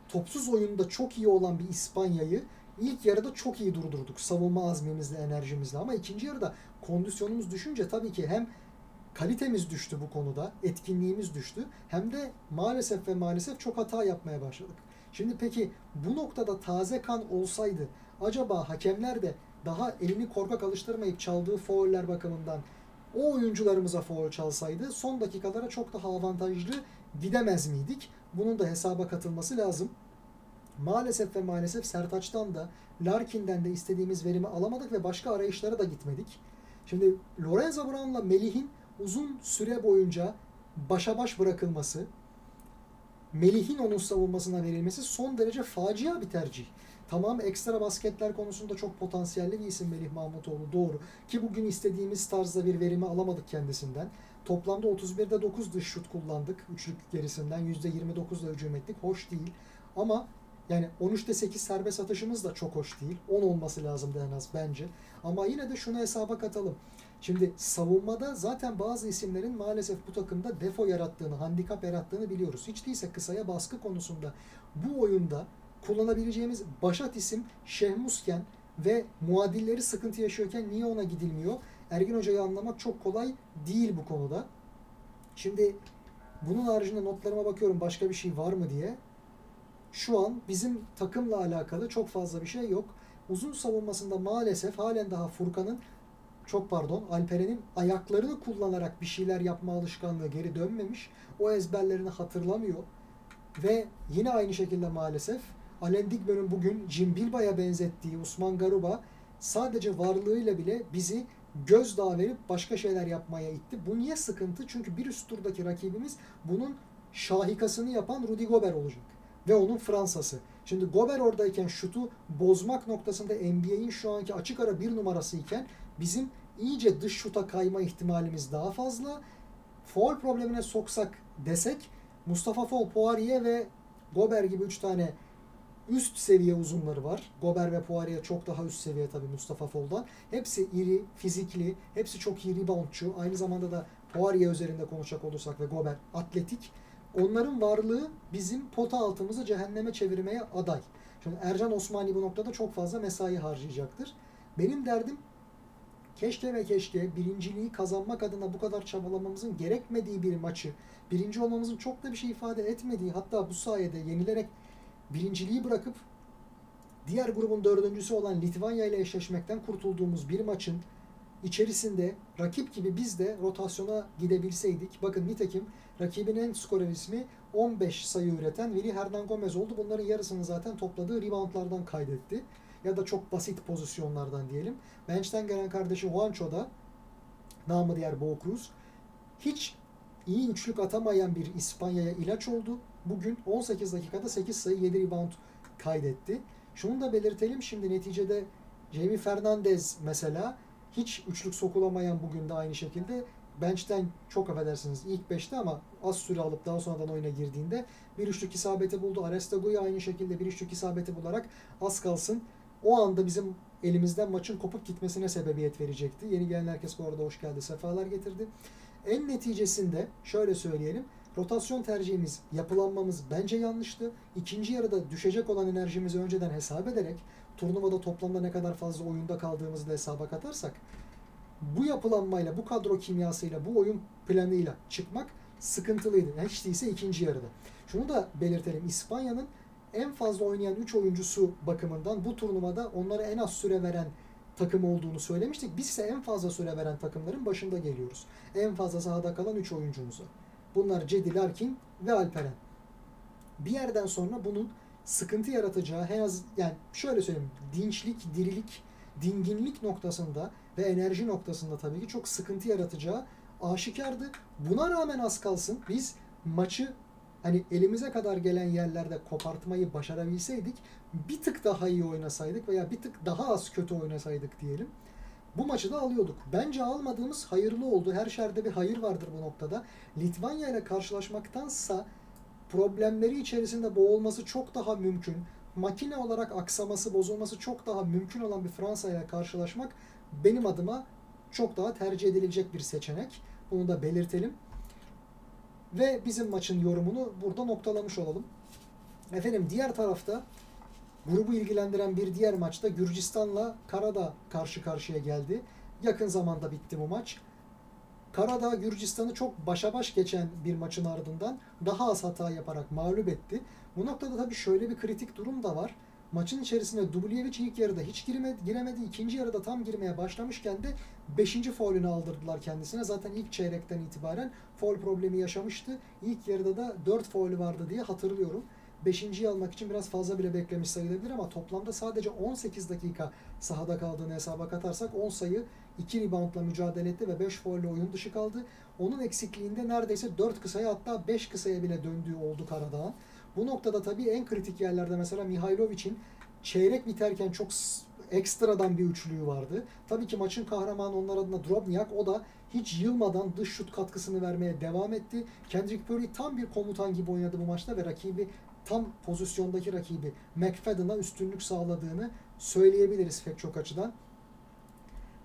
topsuz oyunda çok iyi olan bir İspanya'yı ilk yarıda çok iyi durdurduk. Savunma azmimizle, enerjimizle ama ikinci yarıda kondisyonumuz düşünce tabii ki hem kalitemiz düştü bu konuda, etkinliğimiz düştü. Hem de maalesef ve maalesef çok hata yapmaya başladık. Şimdi peki bu noktada taze kan olsaydı acaba hakemler de daha elini korkak alıştırmayıp çaldığı fauller bakımından o oyuncularımıza faul çalsaydı son dakikalara çok daha avantajlı gidemez miydik? Bunun da hesaba katılması lazım. Maalesef ve maalesef Sertaç'tan da Larkin'den de istediğimiz verimi alamadık ve başka arayışlara da gitmedik. Şimdi Lorenzo Brown'la Melih'in uzun süre boyunca başa baş bırakılması, Melih'in onun savunmasına verilmesi son derece facia bir tercih. Tamam ekstra basketler konusunda çok potansiyelli bir isim Melih Mahmutoğlu doğru. Ki bugün istediğimiz tarzda bir verimi alamadık kendisinden. Toplamda 31'de 9 dış şut kullandık. Üçlük gerisinden %29'la hücum ettik. Hoş değil. Ama yani 13'te 8 serbest atışımız da çok hoş değil. 10 olması lazımdı en az bence. Ama yine de şunu hesaba katalım. Şimdi savunmada zaten bazı isimlerin maalesef bu takımda defo yarattığını, handikap yarattığını biliyoruz. Hiç değilse kısaya baskı konusunda bu oyunda kullanabileceğimiz başat isim Şehmusken ve muadilleri sıkıntı yaşıyorken niye ona gidilmiyor? Ergin Hoca'yı anlamak çok kolay değil bu konuda. Şimdi bunun haricinde notlarıma bakıyorum başka bir şey var mı diye. Şu an bizim takımla alakalı çok fazla bir şey yok. Uzun savunmasında maalesef halen daha Furkan'ın çok pardon Alperen'in ayaklarını kullanarak bir şeyler yapma alışkanlığı geri dönmemiş. O ezberlerini hatırlamıyor. Ve yine aynı şekilde maalesef Alen Digber'in bugün Jim Bilba'ya benzettiği Usman Garuba sadece varlığıyla bile bizi gözdağı verip başka şeyler yapmaya itti. Bu niye sıkıntı? Çünkü bir üst turdaki rakibimiz bunun şahikasını yapan Rudy Gobert olacak. Ve onun Fransası. Şimdi Gobert oradayken şutu bozmak noktasında NBA'in şu anki açık ara bir numarası iken bizim iyice dış şuta kayma ihtimalimiz daha fazla. Foul problemine soksak desek Mustafa Fol, Poirier ve Gobert gibi 3 tane üst seviye uzunları var. Gober ve Poirier çok daha üst seviye tabii Mustafa Fol'dan. Hepsi iri, fizikli, hepsi çok iyi reboundçu. Aynı zamanda da Poirier üzerinde konuşacak olursak ve Gober atletik. Onların varlığı bizim pota altımızı cehenneme çevirmeye aday. Şimdi Ercan Osmani bu noktada çok fazla mesai harcayacaktır. Benim derdim keşke ve keşke birinciliği kazanmak adına bu kadar çabalamamızın gerekmediği bir maçı, birinci olmamızın çok da bir şey ifade etmediği hatta bu sayede yenilerek birinciliği bırakıp diğer grubun dördüncüsü olan Litvanya ile eşleşmekten kurtulduğumuz bir maçın içerisinde rakip gibi biz de rotasyona gidebilseydik. Bakın nitekim rakibin en skorer ismi 15 sayı üreten Willy Hernan Gomez oldu. Bunların yarısını zaten topladığı reboundlardan kaydetti. Ya da çok basit pozisyonlardan diyelim. Bench'ten gelen kardeşi Juancho da namı diğer Bo Cruz hiç iyi üçlük atamayan bir İspanya'ya ilaç oldu. Bugün 18 dakikada 8 sayı 7 rebound kaydetti. Şunu da belirtelim şimdi neticede Jamie Fernandez mesela hiç üçlük sokulamayan bugün de aynı şekilde bench'ten çok affedersiniz ilk 5'te ama az süre alıp daha sonradan oyuna girdiğinde bir üçlük isabeti buldu. Arestago'yu aynı şekilde bir üçlük isabeti bularak az kalsın o anda bizim elimizden maçın kopup gitmesine sebebiyet verecekti. Yeni gelen herkes bu arada hoş geldi, sefalar getirdi. En neticesinde şöyle söyleyelim. Rotasyon tercihimiz, yapılanmamız bence yanlıştı. İkinci yarıda düşecek olan enerjimizi önceden hesap ederek turnuvada toplamda ne kadar fazla oyunda kaldığımızı da hesaba katarsak bu yapılanmayla, bu kadro kimyasıyla, bu oyun planıyla çıkmak sıkıntılıydı. Hiç değilse ikinci yarıda. Şunu da belirtelim. İspanya'nın en fazla oynayan 3 oyuncusu bakımından bu turnuvada onlara en az süre veren takım olduğunu söylemiştik. Biz ise en fazla süre veren takımların başında geliyoruz. En fazla sahada kalan 3 oyuncumuza. Bunlar Cedi Larkin ve Alperen. Bir yerden sonra bunun sıkıntı yaratacağı en az yani şöyle söyleyeyim dinçlik, dirilik, dinginlik noktasında ve enerji noktasında tabii ki çok sıkıntı yaratacağı aşikardı. Buna rağmen az kalsın biz maçı hani elimize kadar gelen yerlerde kopartmayı başarabilseydik bir tık daha iyi oynasaydık veya bir tık daha az kötü oynasaydık diyelim. Bu maçı da alıyorduk. Bence almadığımız hayırlı oldu. Her şerde bir hayır vardır bu noktada. Litvanya ile karşılaşmaktansa problemleri içerisinde boğulması çok daha mümkün. Makine olarak aksaması, bozulması çok daha mümkün olan bir Fransa ile karşılaşmak benim adıma çok daha tercih edilecek bir seçenek. Bunu da belirtelim. Ve bizim maçın yorumunu burada noktalamış olalım. Efendim diğer tarafta grubu ilgilendiren bir diğer maçta Gürcistan'la Karadağ karşı karşıya geldi. Yakın zamanda bitti bu maç. Karadağ Gürcistan'ı çok başa baş geçen bir maçın ardından daha az hata yaparak mağlup etti. Bu noktada tabii şöyle bir kritik durum da var. Maçın içerisinde Dubljevic ilk yarıda hiç giremedi, giremedi. ikinci yarıda tam girmeye başlamışken de 5. faulünü aldırdılar kendisine. Zaten ilk çeyrekten itibaren faul problemi yaşamıştı. İlk yarıda da 4 faulü vardı diye hatırlıyorum. Beşinciyi almak için biraz fazla bile beklemiş sayılabilir ama toplamda sadece 18 dakika sahada kaldığını hesaba katarsak 10 sayı 2 reboundla mücadele etti ve 5 faulle oyun dışı kaldı. Onun eksikliğinde neredeyse 4 kısaya hatta 5 kısaya bile döndüğü oldu Karadağ'ın. Bu noktada tabii en kritik yerlerde mesela Mihailovic'in çeyrek biterken çok ekstradan bir üçlüğü vardı. Tabii ki maçın kahramanı onlar adına Drobnyak o da hiç yılmadan dış şut katkısını vermeye devam etti. Kendrick Perry tam bir komutan gibi oynadı bu maçta ve rakibi tam pozisyondaki rakibi McFadden'a üstünlük sağladığını söyleyebiliriz pek çok açıdan.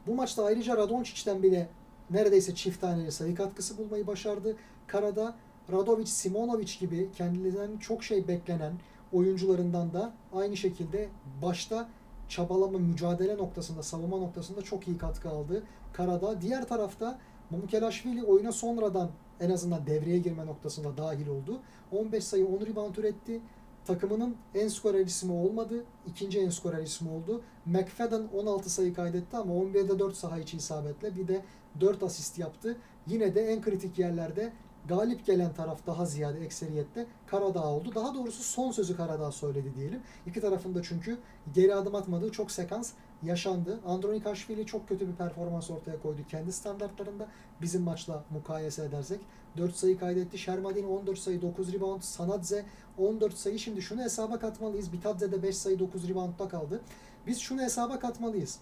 Bu maçta ayrıca Radoncic'ten bile neredeyse çift taneli sayı katkısı bulmayı başardı. Karada Radovic, Simonovic gibi kendilerinden çok şey beklenen oyuncularından da aynı şekilde başta çabalama, mücadele noktasında, savunma noktasında çok iyi katkı aldı. Karada. Diğer tarafta Mumukelashvili oyuna sonradan en azından devreye girme noktasında dahil oldu. 15 sayı 10 rebound üretti. Takımının en skorer ismi olmadı. ikinci en skorer ismi oldu. McFadden 16 sayı kaydetti ama 11'de 4 saha içi isabetle bir de 4 asist yaptı. Yine de en kritik yerlerde galip gelen taraf daha ziyade ekseriyette Karadağ oldu. Daha doğrusu son sözü Karadağ söyledi diyelim. İki tarafında çünkü geri adım atmadığı çok sekans yaşandı. Andronikashvili çok kötü bir performans ortaya koydu kendi standartlarında. Bizim maçla mukayese edersek. 4 sayı kaydetti. Şermadin 14 sayı 9 rebound. Sanadze 14 sayı. Şimdi şunu hesaba katmalıyız. Bitadze de 5 sayı 9 reboundda kaldı. Biz şunu hesaba katmalıyız.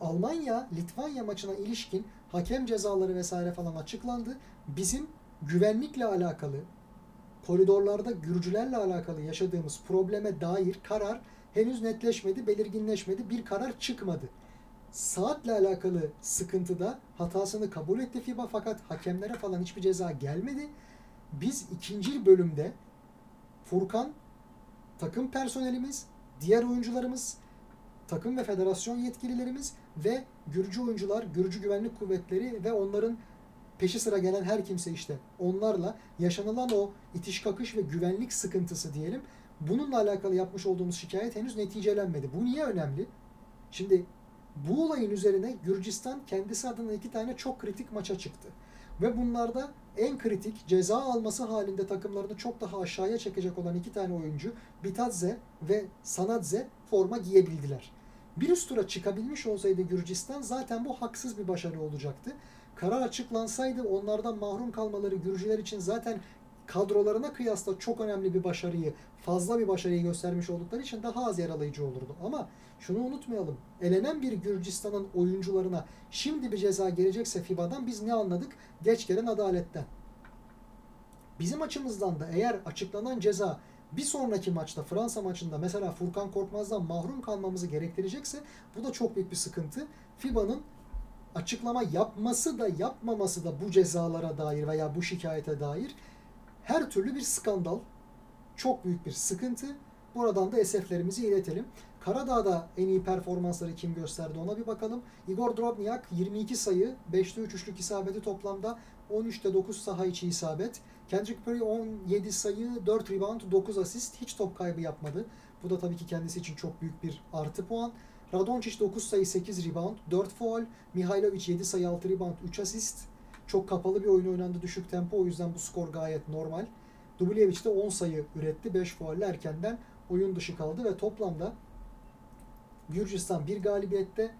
Almanya Litvanya maçına ilişkin hakem cezaları vesaire falan açıklandı. Bizim güvenlikle alakalı koridorlarda Gürcülerle alakalı yaşadığımız probleme dair karar henüz netleşmedi, belirginleşmedi. Bir karar çıkmadı. Saatle alakalı sıkıntıda hatasını kabul etti FIBA fakat hakemlere falan hiçbir ceza gelmedi. Biz ikinci bölümde Furkan, takım personelimiz, diğer oyuncularımız, takım ve federasyon yetkililerimiz ve Gürcü oyuncular, Gürcü güvenlik kuvvetleri ve onların peşi sıra gelen her kimse işte onlarla yaşanılan o itiş kakış ve güvenlik sıkıntısı diyelim. Bununla alakalı yapmış olduğumuz şikayet henüz neticelenmedi. Bu niye önemli? Şimdi bu olayın üzerine Gürcistan kendisi adına iki tane çok kritik maça çıktı. Ve bunlarda en kritik ceza alması halinde takımlarını çok daha aşağıya çekecek olan iki tane oyuncu Bitadze ve Sanadze forma giyebildiler. Bir üst tura çıkabilmiş olsaydı Gürcistan zaten bu haksız bir başarı olacaktı. Karar açıklansaydı onlardan mahrum kalmaları Gürcüler için zaten kadrolarına kıyasla çok önemli bir başarıyı, fazla bir başarıyı göstermiş oldukları için daha az yaralayıcı olurdu. Ama şunu unutmayalım. Elenen bir Gürcistan'ın oyuncularına şimdi bir ceza gelecekse FIBA'dan biz ne anladık? Geç gelen adaletten. Bizim açımızdan da eğer açıklanan ceza bir sonraki maçta Fransa maçında mesela Furkan Korkmaz'dan mahrum kalmamızı gerektirecekse bu da çok büyük bir sıkıntı. FIBA'nın açıklama yapması da yapmaması da bu cezalara dair veya bu şikayete dair her türlü bir skandal, çok büyük bir sıkıntı. Buradan da eseflerimizi iletelim. Karadağ'da en iyi performansları kim gösterdi ona bir bakalım. Igor Drobnyak 22 sayı, 5'te 3 üçlük isabeti toplamda 13'te 9 saha içi isabet. Kendrick Perry 17 sayı, 4 rebound, 9 asist. Hiç top kaybı yapmadı. Bu da tabii ki kendisi için çok büyük bir artı puan. Radoncic 9 sayı 8 rebound, 4 foul. Mihailovic 7 sayı 6 rebound, 3 asist. Çok kapalı bir oyun oynandı düşük tempo o yüzden bu skor gayet normal. Dubljevic de 10 sayı üretti. 5 faulle erkenden oyun dışı kaldı ve toplamda Gürcistan bir galibiyette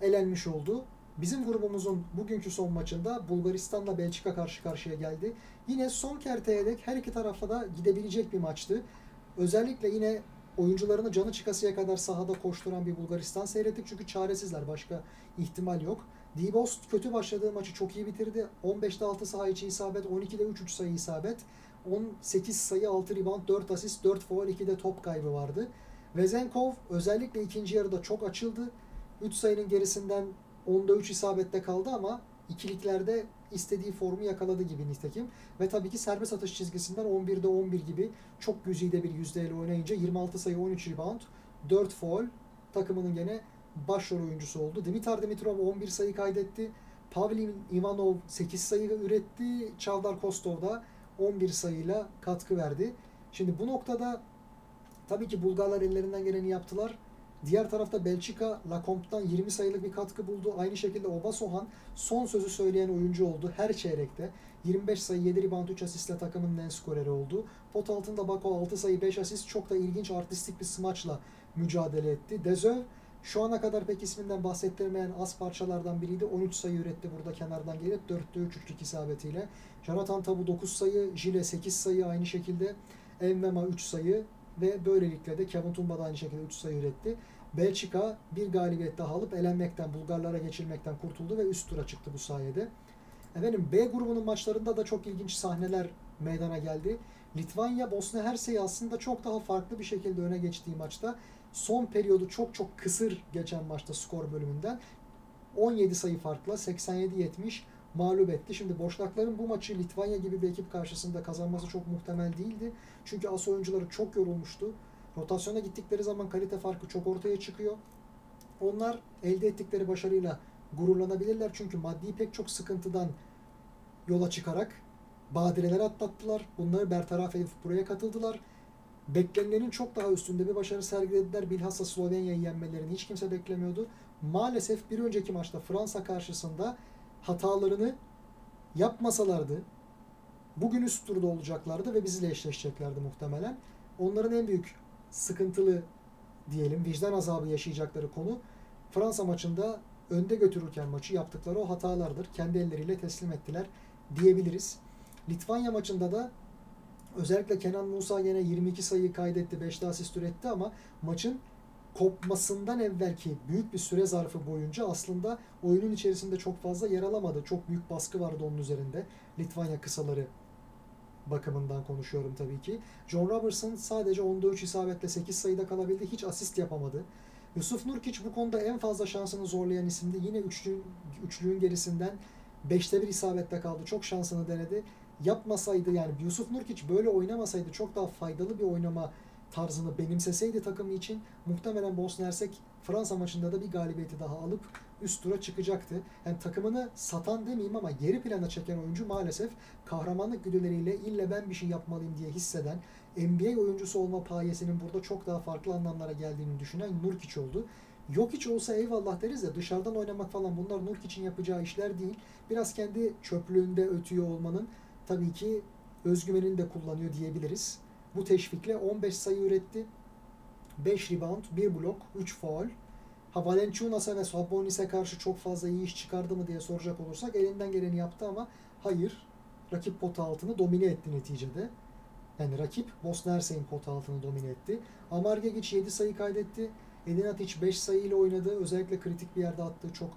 elenmiş oldu. Bizim grubumuzun bugünkü son maçında Bulgaristan'la Belçika karşı karşıya geldi. Yine son kerteye dek her iki tarafa da gidebilecek bir maçtı. Özellikle yine oyuncularını canı çıkasıya kadar sahada koşturan bir Bulgaristan seyrettik. Çünkü çaresizler. Başka ihtimal yok. Dibos kötü başladığı maçı çok iyi bitirdi. 15'te 6 saha içi isabet, 12'de 3 3 sayı isabet. 18 sayı, 6 rebound, 4 asist, 4 foul, 2'de top kaybı vardı. Vezenkov özellikle ikinci yarıda çok açıldı. 3 sayının gerisinden 10'da 3 isabette kaldı ama ikiliklerde istediği formu yakaladı gibi nitekim. Ve tabii ki serbest atış çizgisinden 11'de 11 gibi çok güzide bir yüzdeyle oynayınca 26 sayı 13 rebound 4 foul takımının gene başrol oyuncusu oldu. Dimitar Dimitrov 11 sayı kaydetti. Pavlin Ivanov 8 sayı üretti. Çavdar Kostov da 11 sayıyla katkı verdi. Şimdi bu noktada Tabii ki Bulgarlar ellerinden geleni yaptılar. Diğer tarafta Belçika Lacombe'dan 20 sayılık bir katkı buldu. Aynı şekilde Obasohan son sözü söyleyen oyuncu oldu her çeyrekte. 25 sayı 7 rebound 3 asistle takımın en skoreri oldu. Pot altında Bako 6 sayı 5 asist çok da ilginç artistik bir smaçla mücadele etti. Dezöv şu ana kadar pek isminden bahsettirmeyen az parçalardan biriydi. 13 sayı üretti burada kenardan gelip 4'te 3 üçlük isabetiyle. Jonathan Tabu 9 sayı, Jile 8 sayı aynı şekilde. Envema 3 sayı ve böylelikle de Kevin Tumba da aynı şekilde 3 sayı üretti. Belçika bir galibiyet daha alıp elenmekten, Bulgarlara geçilmekten kurtuldu ve üst tura çıktı bu sayede. Efendim B grubunun maçlarında da çok ilginç sahneler meydana geldi. Litvanya Bosna Hersey'i aslında çok daha farklı bir şekilde öne geçtiği maçta son periyodu çok çok kısır geçen maçta skor bölümünden 17 sayı farkla 87-70 mağlup etti. Şimdi Boşnakların bu maçı Litvanya gibi bir ekip karşısında kazanması çok muhtemel değildi. Çünkü as oyuncuları çok yorulmuştu. Rotasyona gittikleri zaman kalite farkı çok ortaya çıkıyor. Onlar elde ettikleri başarıyla gururlanabilirler. Çünkü maddi pek çok sıkıntıdan yola çıkarak badireler atlattılar. Bunları bertaraf edip buraya katıldılar. Beklenilenin çok daha üstünde bir başarı sergilediler. Bilhassa Slovenya'yı yenmelerini hiç kimse beklemiyordu. Maalesef bir önceki maçta Fransa karşısında hatalarını yapmasalardı bugün üst turda olacaklardı ve bizle eşleşeceklerdi muhtemelen. Onların en büyük sıkıntılı diyelim vicdan azabı yaşayacakları konu Fransa maçında önde götürürken maçı yaptıkları o hatalardır. Kendi elleriyle teslim ettiler diyebiliriz. Litvanya maçında da özellikle Kenan Musa yine 22 sayı kaydetti, 5 de asist üretti ama maçın kopmasından evvelki büyük bir süre zarfı boyunca aslında oyunun içerisinde çok fazla yer alamadı. Çok büyük baskı vardı onun üzerinde. Litvanya kısaları bakımından konuşuyorum tabii ki. John Robertson sadece 10'da 3 isabetle 8 sayıda kalabildi. Hiç asist yapamadı. Yusuf Nurkic bu konuda en fazla şansını zorlayan isimdi. Yine üçlüğün, üçlüğün gerisinden 5'te 1 isabette kaldı. Çok şansını denedi. Yapmasaydı yani Yusuf Nurkic böyle oynamasaydı çok daha faydalı bir oynama tarzını benimseseydi takım için muhtemelen Bosna Hersek Fransa maçında da bir galibiyeti daha alıp üst tura çıkacaktı. Yani takımını satan demeyeyim ama geri plana çeken oyuncu maalesef kahramanlık güdüleriyle ille ben bir şey yapmalıyım diye hisseden NBA oyuncusu olma payesinin burada çok daha farklı anlamlara geldiğini düşünen Nurkic oldu. Yok hiç olsa eyvallah deriz de dışarıdan oynamak falan bunlar Nurkic'in yapacağı işler değil. Biraz kendi çöplüğünde ötüyor olmanın tabii ki özgüvenini de kullanıyor diyebiliriz. Bu teşvikle 15 sayı üretti. 5 rebound, 1 blok, 3 foul. Ha Valenciunas'a ve Sabonis'e karşı çok fazla iyi iş çıkardı mı diye soracak olursak elinden geleni yaptı ama hayır. Rakip pot altını domine etti neticede. Yani rakip Bosna Hersey'in pot altını domine etti. Amargegic 7 sayı kaydetti. Edin Atiç 5 sayı ile oynadı. Özellikle kritik bir yerde attığı çok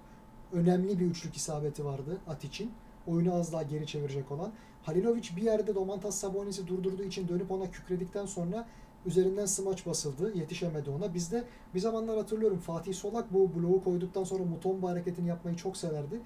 önemli bir üçlük isabeti vardı Atiç'in. Oyunu az daha geri çevirecek olan. Halilovic bir yerde Domantas Sabonis'i durdurduğu için dönüp ona kükredikten sonra üzerinden smaç basıldı. Yetişemedi ona. Bizde bir zamanlar hatırlıyorum Fatih Solak bu bloğu koyduktan sonra Mutomba hareketini yapmayı çok severdi.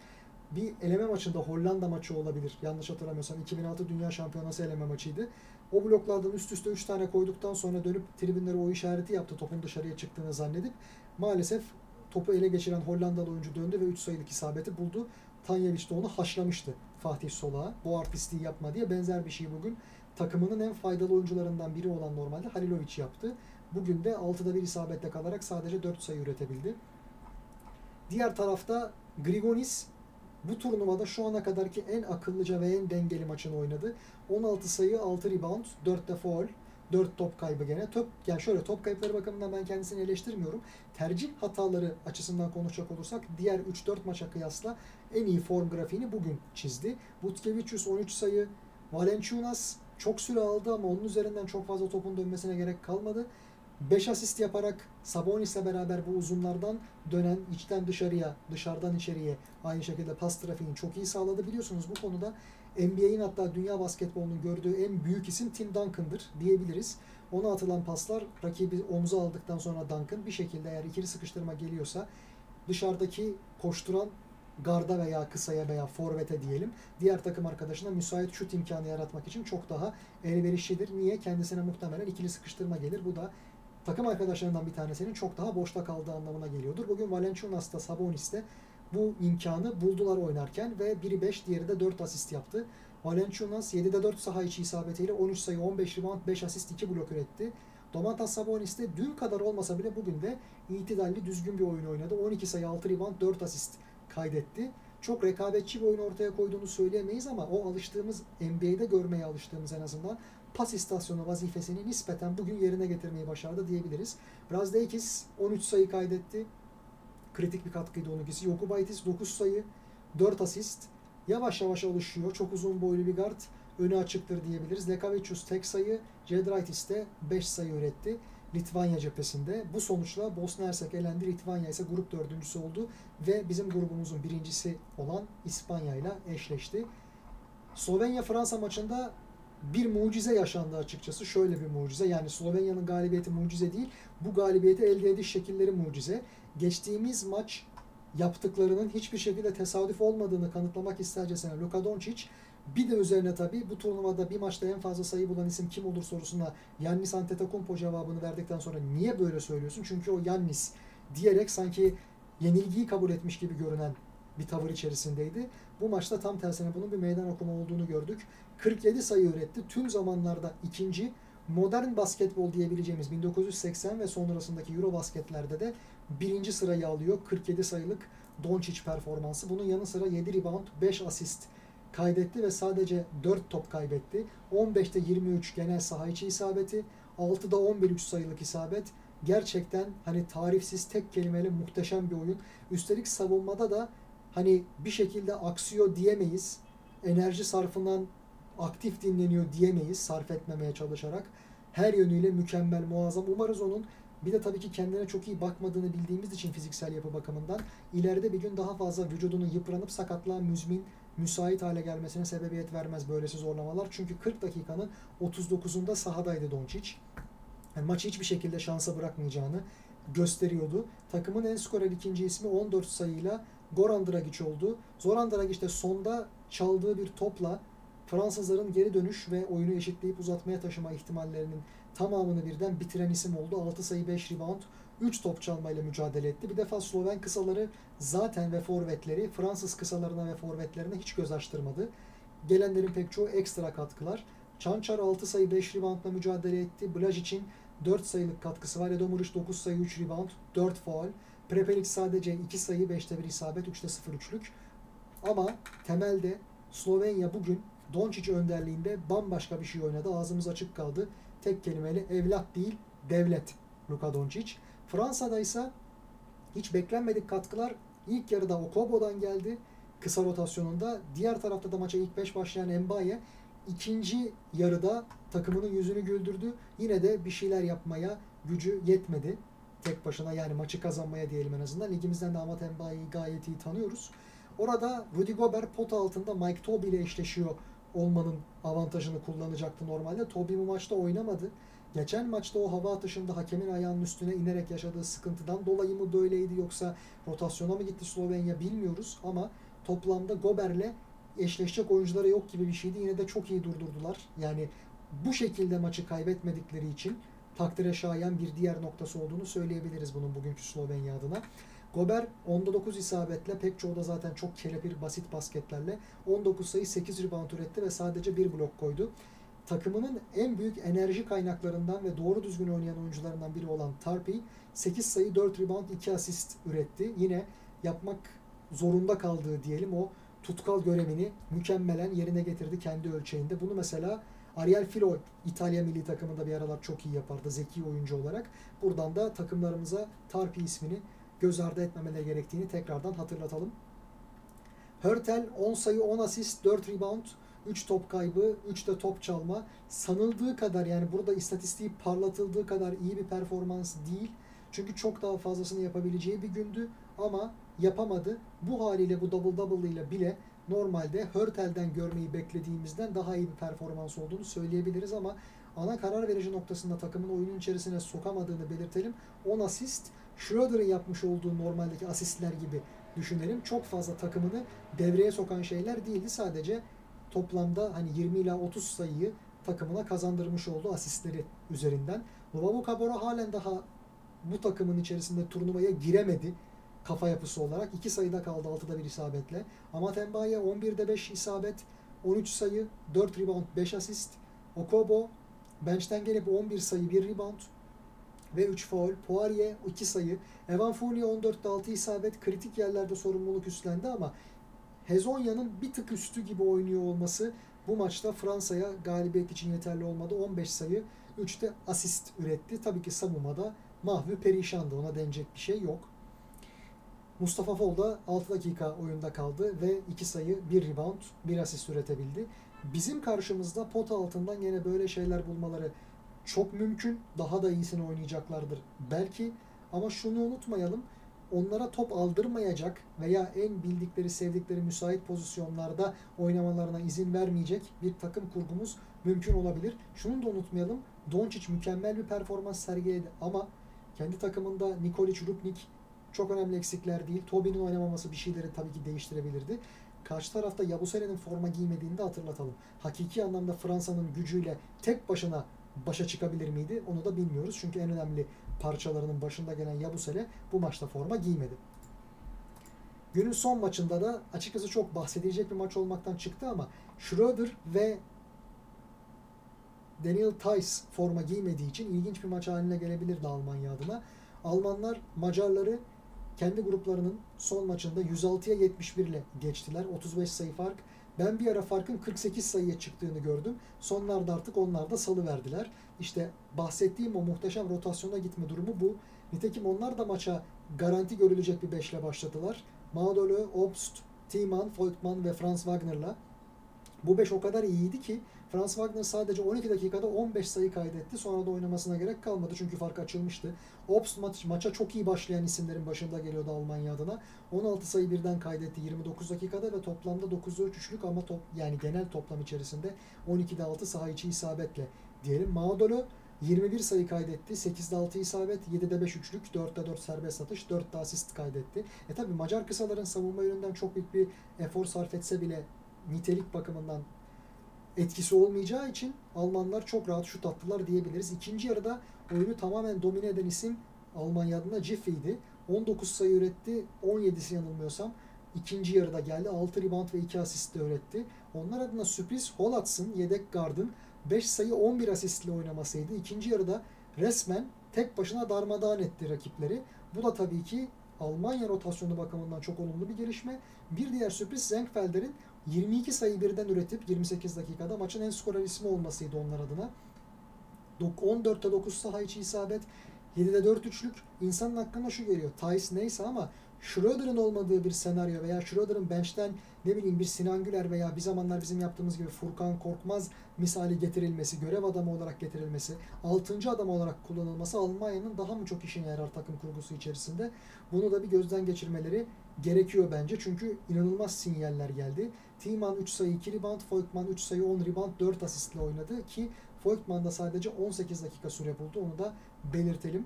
Bir eleme maçında Hollanda maçı olabilir. Yanlış hatırlamıyorsam 2006 Dünya Şampiyonası eleme maçıydı. O bloklardan üst üste 3 tane koyduktan sonra dönüp tribünlere o işareti yaptı topun dışarıya çıktığını zannedip maalesef topu ele geçiren Hollandalı oyuncu döndü ve 3 sayılık isabeti buldu. Tanyevic de onu haşlamıştı Fatih Solak'a. Bu artistliği yapma diye benzer bir şey bugün takımının en faydalı oyuncularından biri olan normalde Halilovic yaptı. Bugün de 6'da bir isabetle kalarak sadece 4 sayı üretebildi. Diğer tarafta Grigonis bu turnuvada şu ana kadarki en akıllıca ve en dengeli maçını oynadı. 16 sayı, 6 rebound, 4 de foul, 4 top kaybı gene. Top, yani şöyle top kayıpları bakımından ben kendisini eleştirmiyorum. Tercih hataları açısından konuşacak olursak diğer 3-4 maça kıyasla en iyi form grafiğini bugün çizdi. Butkevicius 13 sayı, Valenciunas çok süre aldı ama onun üzerinden çok fazla topun dönmesine gerek kalmadı. 5 asist yaparak Sabonis'le beraber bu uzunlardan dönen içten dışarıya, dışarıdan içeriye aynı şekilde pas trafiğini çok iyi sağladı. Biliyorsunuz bu konuda NBA'in hatta dünya basketbolunun gördüğü en büyük isim Tim Duncan'dır diyebiliriz. Ona atılan paslar rakibi omza aldıktan sonra Duncan bir şekilde eğer ikili sıkıştırma geliyorsa dışarıdaki koşturan garda veya kısaya veya forvete diyelim diğer takım arkadaşına müsait şut imkanı yaratmak için çok daha elverişlidir. Niye? Kendisine muhtemelen ikili sıkıştırma gelir. Bu da takım arkadaşlarından bir tanesinin çok daha boşta kaldığı anlamına geliyordur. Bugün Valenciunas da Sabonis de bu imkanı buldular oynarken ve biri 5 diğeri de 4 asist yaptı. Valenciunas 7'de 4 saha içi isabetiyle 13 sayı 15 rebound 5 asist 2 blok üretti. Domantas Sabonis de dün kadar olmasa bile bugün de itidalli düzgün bir oyun oynadı. 12 sayı 6 rebound 4 asist kaydetti. Çok rekabetçi bir oyun ortaya koyduğunu söyleyemeyiz ama o alıştığımız NBA'de görmeye alıştığımız en azından pas istasyonu vazifesini nispeten bugün yerine getirmeyi başardı diyebiliriz. Brazdeikis 13 sayı kaydetti. Kritik bir katkıydı onunkisi. Yokubaitis 9 sayı, 4 asist. Yavaş yavaş alışıyor. Çok uzun boylu bir guard. Önü açıktır diyebiliriz. Lekavicius tek sayı, Cedraitis de 5 sayı üretti. Litvanya cephesinde. Bu sonuçla Bosna Hersek elendi. Litvanya ise grup dördüncüsü oldu ve bizim grubumuzun birincisi olan İspanya ile eşleşti. Slovenya-Fransa maçında bir mucize yaşandı açıkçası. Şöyle bir mucize. Yani Slovenya'nın galibiyeti mucize değil. Bu galibiyeti elde ediş şekilleri mucize. Geçtiğimiz maç yaptıklarının hiçbir şekilde tesadüf olmadığını kanıtlamak istercesine Luka Doncic bir de üzerine tabii bu turnuvada bir maçta en fazla sayı bulan isim kim olur sorusuna Yannis Antetokounmpo cevabını verdikten sonra niye böyle söylüyorsun? Çünkü o Yannis diyerek sanki yenilgiyi kabul etmiş gibi görünen bir tavır içerisindeydi. Bu maçta tam tersine bunun bir meydan okuma olduğunu gördük. 47 sayı üretti. Tüm zamanlarda ikinci modern basketbol diyebileceğimiz 1980 ve sonrasındaki Euro basketlerde de birinci sırayı alıyor. 47 sayılık Doncic performansı. Bunun yanı sıra 7 rebound, 5 asist kaydetti ve sadece 4 top kaybetti. 15'te 23 genel saha içi isabeti, 6'da 11 3 sayılık isabet. Gerçekten hani tarifsiz tek kelimeyle muhteşem bir oyun. Üstelik savunmada da hani bir şekilde aksıyor diyemeyiz. Enerji sarfından aktif dinleniyor diyemeyiz sarf etmemeye çalışarak. Her yönüyle mükemmel, muazzam. Umarız onun bir de tabii ki kendine çok iyi bakmadığını bildiğimiz için fiziksel yapı bakımından ileride bir gün daha fazla vücudunun yıpranıp sakatlığa müzmin, müsait hale gelmesine sebebiyet vermez böylesi zorlamalar. Çünkü 40 dakikanın 39'unda sahadaydı Doncic. Yani maçı hiçbir şekilde şansa bırakmayacağını gösteriyordu. Takımın en skorer ikinci ismi 14 sayıyla Goran Dragic oldu. Zoran Dragic de sonda çaldığı bir topla Fransızların geri dönüş ve oyunu eşitleyip uzatmaya taşıma ihtimallerinin tamamını birden bitiren isim oldu. 6 sayı 5 rebound 3 top çalmayla mücadele etti. Bir defa Sloven kısaları zaten ve forvetleri Fransız kısalarına ve forvetlerine hiç göz açtırmadı. Gelenlerin pek çoğu ekstra katkılar. Çançar 6 sayı 5 reboundla mücadele etti. Blaj için 4 sayılık katkısı var. Edomuric 9 sayı 3 rebound 4 foul. Prepelic sadece 2 sayı 5'te 1 isabet 3'te 0 üçlük. Ama temelde Slovenya bugün Doncic önderliğinde bambaşka bir şey oynadı. Ağzımız açık kaldı. Tek kelimeyle evlat değil devlet Luka Doncic. Fransa'da ise hiç beklenmedik katkılar ilk yarıda Okobo'dan geldi. Kısa rotasyonunda. Diğer tarafta da maça ilk 5 başlayan Mbaye ikinci yarıda takımının yüzünü güldürdü. Yine de bir şeyler yapmaya gücü yetmedi. Tek başına yani maçı kazanmaya diyelim en azından. Ligimizden de Amat Mbaye'yi gayet iyi tanıyoruz. Orada Rudy Gobert pot altında Mike Toby ile eşleşiyor olmanın avantajını kullanacaktı normalde. Toby bu maçta oynamadı. Geçen maçta o hava atışında hakemin ayağının üstüne inerek yaşadığı sıkıntıdan dolayı mı böyleydi yoksa rotasyona mı gitti Slovenya bilmiyoruz ama toplamda Gober'le eşleşecek oyuncuları yok gibi bir şeydi. Yine de çok iyi durdurdular. Yani bu şekilde maçı kaybetmedikleri için takdire şayan bir diğer noktası olduğunu söyleyebiliriz bunun bugünkü Slovenya adına. Gober 10'da 9 isabetle pek çoğu da zaten çok kelepir basit basketlerle 19 sayı 8 rebound üretti ve sadece bir blok koydu. Takımının en büyük enerji kaynaklarından ve doğru düzgün oynayan oyuncularından biri olan Tarpi 8 sayı 4 rebound 2 asist üretti. Yine yapmak zorunda kaldığı diyelim o tutkal görevini mükemmelen yerine getirdi kendi ölçeğinde. Bunu mesela Ariel Filo İtalya milli takımında bir aralar çok iyi yapardı zeki oyuncu olarak. Buradan da takımlarımıza Tarpi ismini göz ardı etmemeleri gerektiğini tekrardan hatırlatalım. Hörtel 10 sayı 10 asist 4 rebound 3 top kaybı 3 de top çalma sanıldığı kadar yani burada istatistiği parlatıldığı kadar iyi bir performans değil. Çünkü çok daha fazlasını yapabileceği bir gündü ama yapamadı. Bu haliyle bu double double ile bile normalde Hörtel'den görmeyi beklediğimizden daha iyi bir performans olduğunu söyleyebiliriz ama ana karar verici noktasında takımın oyunun içerisine sokamadığını belirtelim. 10 asist Schroeder'ın yapmış olduğu normaldeki asistler gibi düşünelim. Çok fazla takımını devreye sokan şeyler değildi. Sadece toplamda hani 20 ila 30 sayıyı takımına kazandırmış olduğu asistleri üzerinden. Luvavu Kabora halen daha bu takımın içerisinde turnuvaya giremedi kafa yapısı olarak. 2 sayıda kaldı 6'da bir isabetle. Ama Tembaye 11'de 5 isabet, 13 sayı, 4 rebound, 5 asist. Okobo bench'ten gelip 11 sayı, 1 rebound, ve 3 faul. Poirier 2 sayı. Evan Fournier 14'te 6 isabet. Kritik yerlerde sorumluluk üstlendi ama Hezonya'nın bir tık üstü gibi oynuyor olması bu maçta Fransa'ya galibiyet için yeterli olmadı. 15 sayı, 3'te asist üretti. Tabii ki savunmada mahvü perişandı. Ona denecek bir şey yok. Mustafa Fol da 6 dakika oyunda kaldı ve 2 sayı, 1 rebound, 1 asist üretebildi. Bizim karşımızda pot altından yine böyle şeyler bulmaları çok mümkün. Daha da iyisini oynayacaklardır belki. Ama şunu unutmayalım. Onlara top aldırmayacak veya en bildikleri, sevdikleri müsait pozisyonlarda oynamalarına izin vermeyecek bir takım kurgumuz mümkün olabilir. Şunu da unutmayalım. Doncic mükemmel bir performans sergiledi ama kendi takımında Nikolic, Rupnik çok önemli eksikler değil. Toby'nin oynamaması bir şeyleri tabii ki değiştirebilirdi. Karşı tarafta Yabusele'nin forma giymediğini de hatırlatalım. Hakiki anlamda Fransa'nın gücüyle tek başına başa çıkabilir miydi? Onu da bilmiyoruz. Çünkü en önemli parçalarının başında gelen Yabusele bu maçta forma giymedi. Günün son maçında da açıkçası çok bahsedilecek bir maç olmaktan çıktı ama Schröder ve Daniel Tice forma giymediği için ilginç bir maç haline gelebilirdi Almanya adına. Almanlar Macarları kendi gruplarının son maçında 106'ya 71 ile geçtiler. 35 sayı fark. Ben bir ara farkın 48 sayıya çıktığını gördüm. Sonlarda artık onlar da salı verdiler. İşte bahsettiğim o muhteşem rotasyona gitme durumu bu. Nitekim onlar da maça garanti görülecek bir beşle başladılar. Madolö, Obst, Thiemann, Voigtmann ve Franz Wagner'la. Bu beş o kadar iyiydi ki Franz Wagner sadece 12 dakikada 15 sayı kaydetti. Sonra da oynamasına gerek kalmadı çünkü fark açılmıştı. Ops maç, maça çok iyi başlayan isimlerin başında geliyordu Almanya adına. 16 sayı birden kaydetti 29 dakikada ve toplamda 9'da 3 üçlük ama top, yani genel toplam içerisinde 12'de 6 saha içi isabetle diyelim. Maudolo 21 sayı kaydetti. 8'de 6 isabet, 7'de 5 üçlük, 4'te 4 serbest atış, 4'te asist kaydetti. E tabi Macar kısaların savunma yönünden çok büyük bir efor sarf etse bile nitelik bakımından etkisi olmayacağı için Almanlar çok rahat şut attılar diyebiliriz. İkinci yarıda oyunu tamamen domine eden isim Almanya adına Jiffy'ydi. 19 sayı üretti. 17'si yanılmıyorsam ikinci yarıda geldi. 6 rebound ve 2 asist de üretti. Onlar adına sürpriz Holats'ın yedek gardın 5 sayı 11 asistle oynamasıydı. İkinci yarıda resmen tek başına darmadağın etti rakipleri. Bu da tabii ki Almanya rotasyonu bakımından çok olumlu bir gelişme. Bir diğer sürpriz Zenkfelder'in 22 sayı birden üretip 28 dakikada maçın en skorer ismi olmasıydı onlar adına. 14'te 9 saha içi isabet, 7'de 4 üçlük. İnsanın aklına şu geliyor. Tice neyse ama Schroeder'ın olmadığı bir senaryo veya Schroeder'ın bench'ten ne bileyim bir Sinan Güler veya bir zamanlar bizim yaptığımız gibi Furkan Korkmaz misali getirilmesi, görev adamı olarak getirilmesi, 6. adam olarak kullanılması Almanya'nın daha mı çok işine yarar takım kurgusu içerisinde? Bunu da bir gözden geçirmeleri gerekiyor bence. Çünkü inanılmaz sinyaller geldi. Thiemann 3 sayı 2 rebound, Voigtmann 3 sayı 10 rebound 4 asistle oynadı ki Voigtmann da sadece 18 dakika süre buldu. Onu da belirtelim.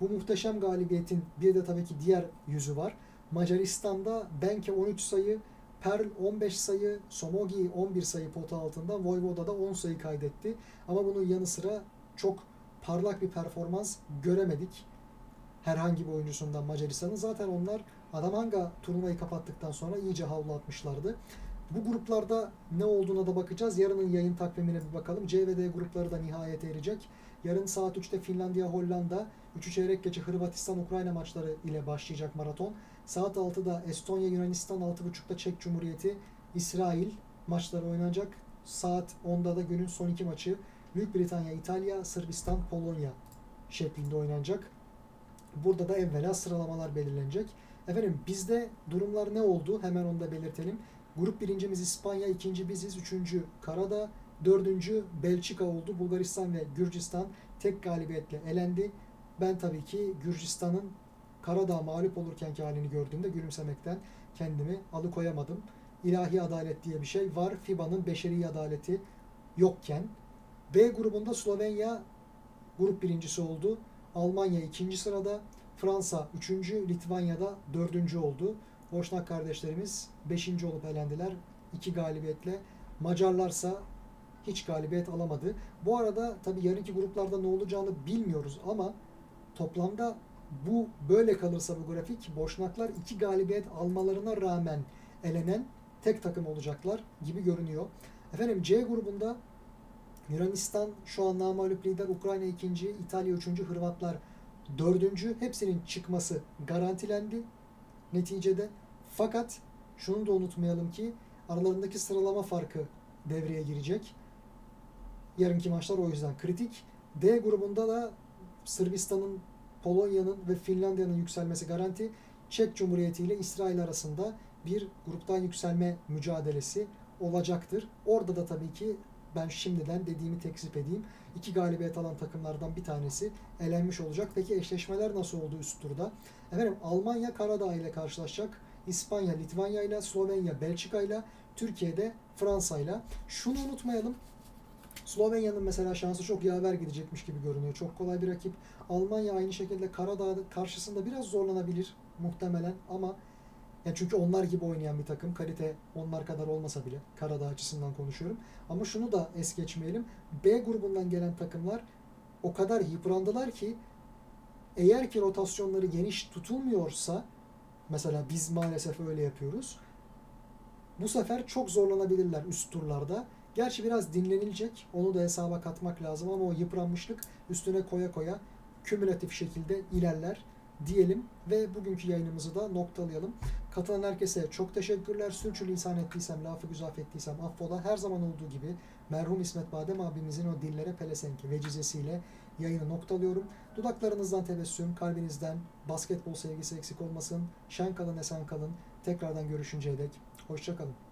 Bu muhteşem galibiyetin bir de tabii ki diğer yüzü var. Macaristan'da Benke 13 sayı, Perl 15 sayı, Somogi 11 sayı pota altında, Voivoda da 10 sayı kaydetti. Ama bunun yanı sıra çok parlak bir performans göremedik. Herhangi bir oyuncusundan Macaristan'ın. Zaten onlar Adamanga turnuvayı kapattıktan sonra iyice havlu atmışlardı. Bu gruplarda ne olduğuna da bakacağız. Yarının yayın takvimine bir bakalım. C ve D grupları da nihayet erecek. Yarın saat 3'te Finlandiya, Hollanda, 3'ü çeyrek geçe Hırvatistan, Ukrayna maçları ile başlayacak maraton. Saat 6'da Estonya, Yunanistan, 6.30'da Çek Cumhuriyeti, İsrail maçları oynanacak. Saat 10'da da günün son iki maçı Büyük Britanya, İtalya, Sırbistan, Polonya şeklinde oynanacak. Burada da evvela sıralamalar belirlenecek. Efendim bizde durumlar ne oldu? Hemen onu da belirtelim. Grup birincimiz İspanya, ikinci biziz, üçüncü Karadağ, dördüncü Belçika oldu. Bulgaristan ve Gürcistan tek galibiyetle elendi. Ben tabii ki Gürcistan'ın Karadağ mağlup olurkenki halini gördüğümde gülümsemekten kendimi alıkoyamadım. İlahi adalet diye bir şey var. FIBA'nın beşeri adaleti yokken. B grubunda Slovenya grup birincisi oldu. Almanya ikinci sırada. Fransa üçüncü, Litvanya'da dördüncü oldu. Boşnak kardeşlerimiz beşinci olup elendiler. iki galibiyetle. Macarlarsa hiç galibiyet alamadı. Bu arada tabi yarınki gruplarda ne olacağını bilmiyoruz ama toplamda bu böyle kalırsa bu grafik Boşnaklar iki galibiyet almalarına rağmen elenen tek takım olacaklar gibi görünüyor. Efendim C grubunda Yunanistan şu an namalüp lider, Ukrayna ikinci, İtalya üçüncü, Hırvatlar dördüncü. Hepsinin çıkması garantilendi neticede. Fakat şunu da unutmayalım ki aralarındaki sıralama farkı devreye girecek. Yarınki maçlar o yüzden kritik. D grubunda da Sırbistan'ın, Polonya'nın ve Finlandiya'nın yükselmesi garanti. Çek Cumhuriyeti ile İsrail arasında bir gruptan yükselme mücadelesi olacaktır. Orada da tabii ki ben şimdiden dediğimi tekzip edeyim. İki galibiyet alan takımlardan bir tanesi elenmiş olacak. Peki eşleşmeler nasıl oldu üst turda? Efendim Almanya Karadağ ile karşılaşacak. İspanya Litvanya ile, Slovenya Belçika ile, Türkiye'de Fransa ile. Şunu unutmayalım. Slovenya'nın mesela şansı çok yaver gidecekmiş gibi görünüyor. Çok kolay bir rakip. Almanya aynı şekilde Karadağ karşısında biraz zorlanabilir muhtemelen ama yani çünkü onlar gibi oynayan bir takım. Kalite onlar kadar olmasa bile Karadağ açısından konuşuyorum. Ama şunu da es geçmeyelim. B grubundan gelen takımlar o kadar yıprandılar ki eğer ki rotasyonları geniş tutulmuyorsa mesela biz maalesef öyle yapıyoruz. Bu sefer çok zorlanabilirler üst turlarda. Gerçi biraz dinlenilecek. Onu da hesaba katmak lazım ama o yıpranmışlık üstüne koya koya kümülatif şekilde ilerler diyelim ve bugünkü yayınımızı da noktalayalım. Katılan herkese çok teşekkürler. Sürçülisan ettiysem, lafı güzaf ettiysem affola. Her zaman olduğu gibi merhum İsmet Badem abimizin o dillere pelesenki vecizesiyle yayını noktalıyorum. Dudaklarınızdan tebessüm, kalbinizden basketbol sevgisi eksik olmasın. Şen kalın, esen kalın. Tekrardan görüşünceye dek. Hoşçakalın.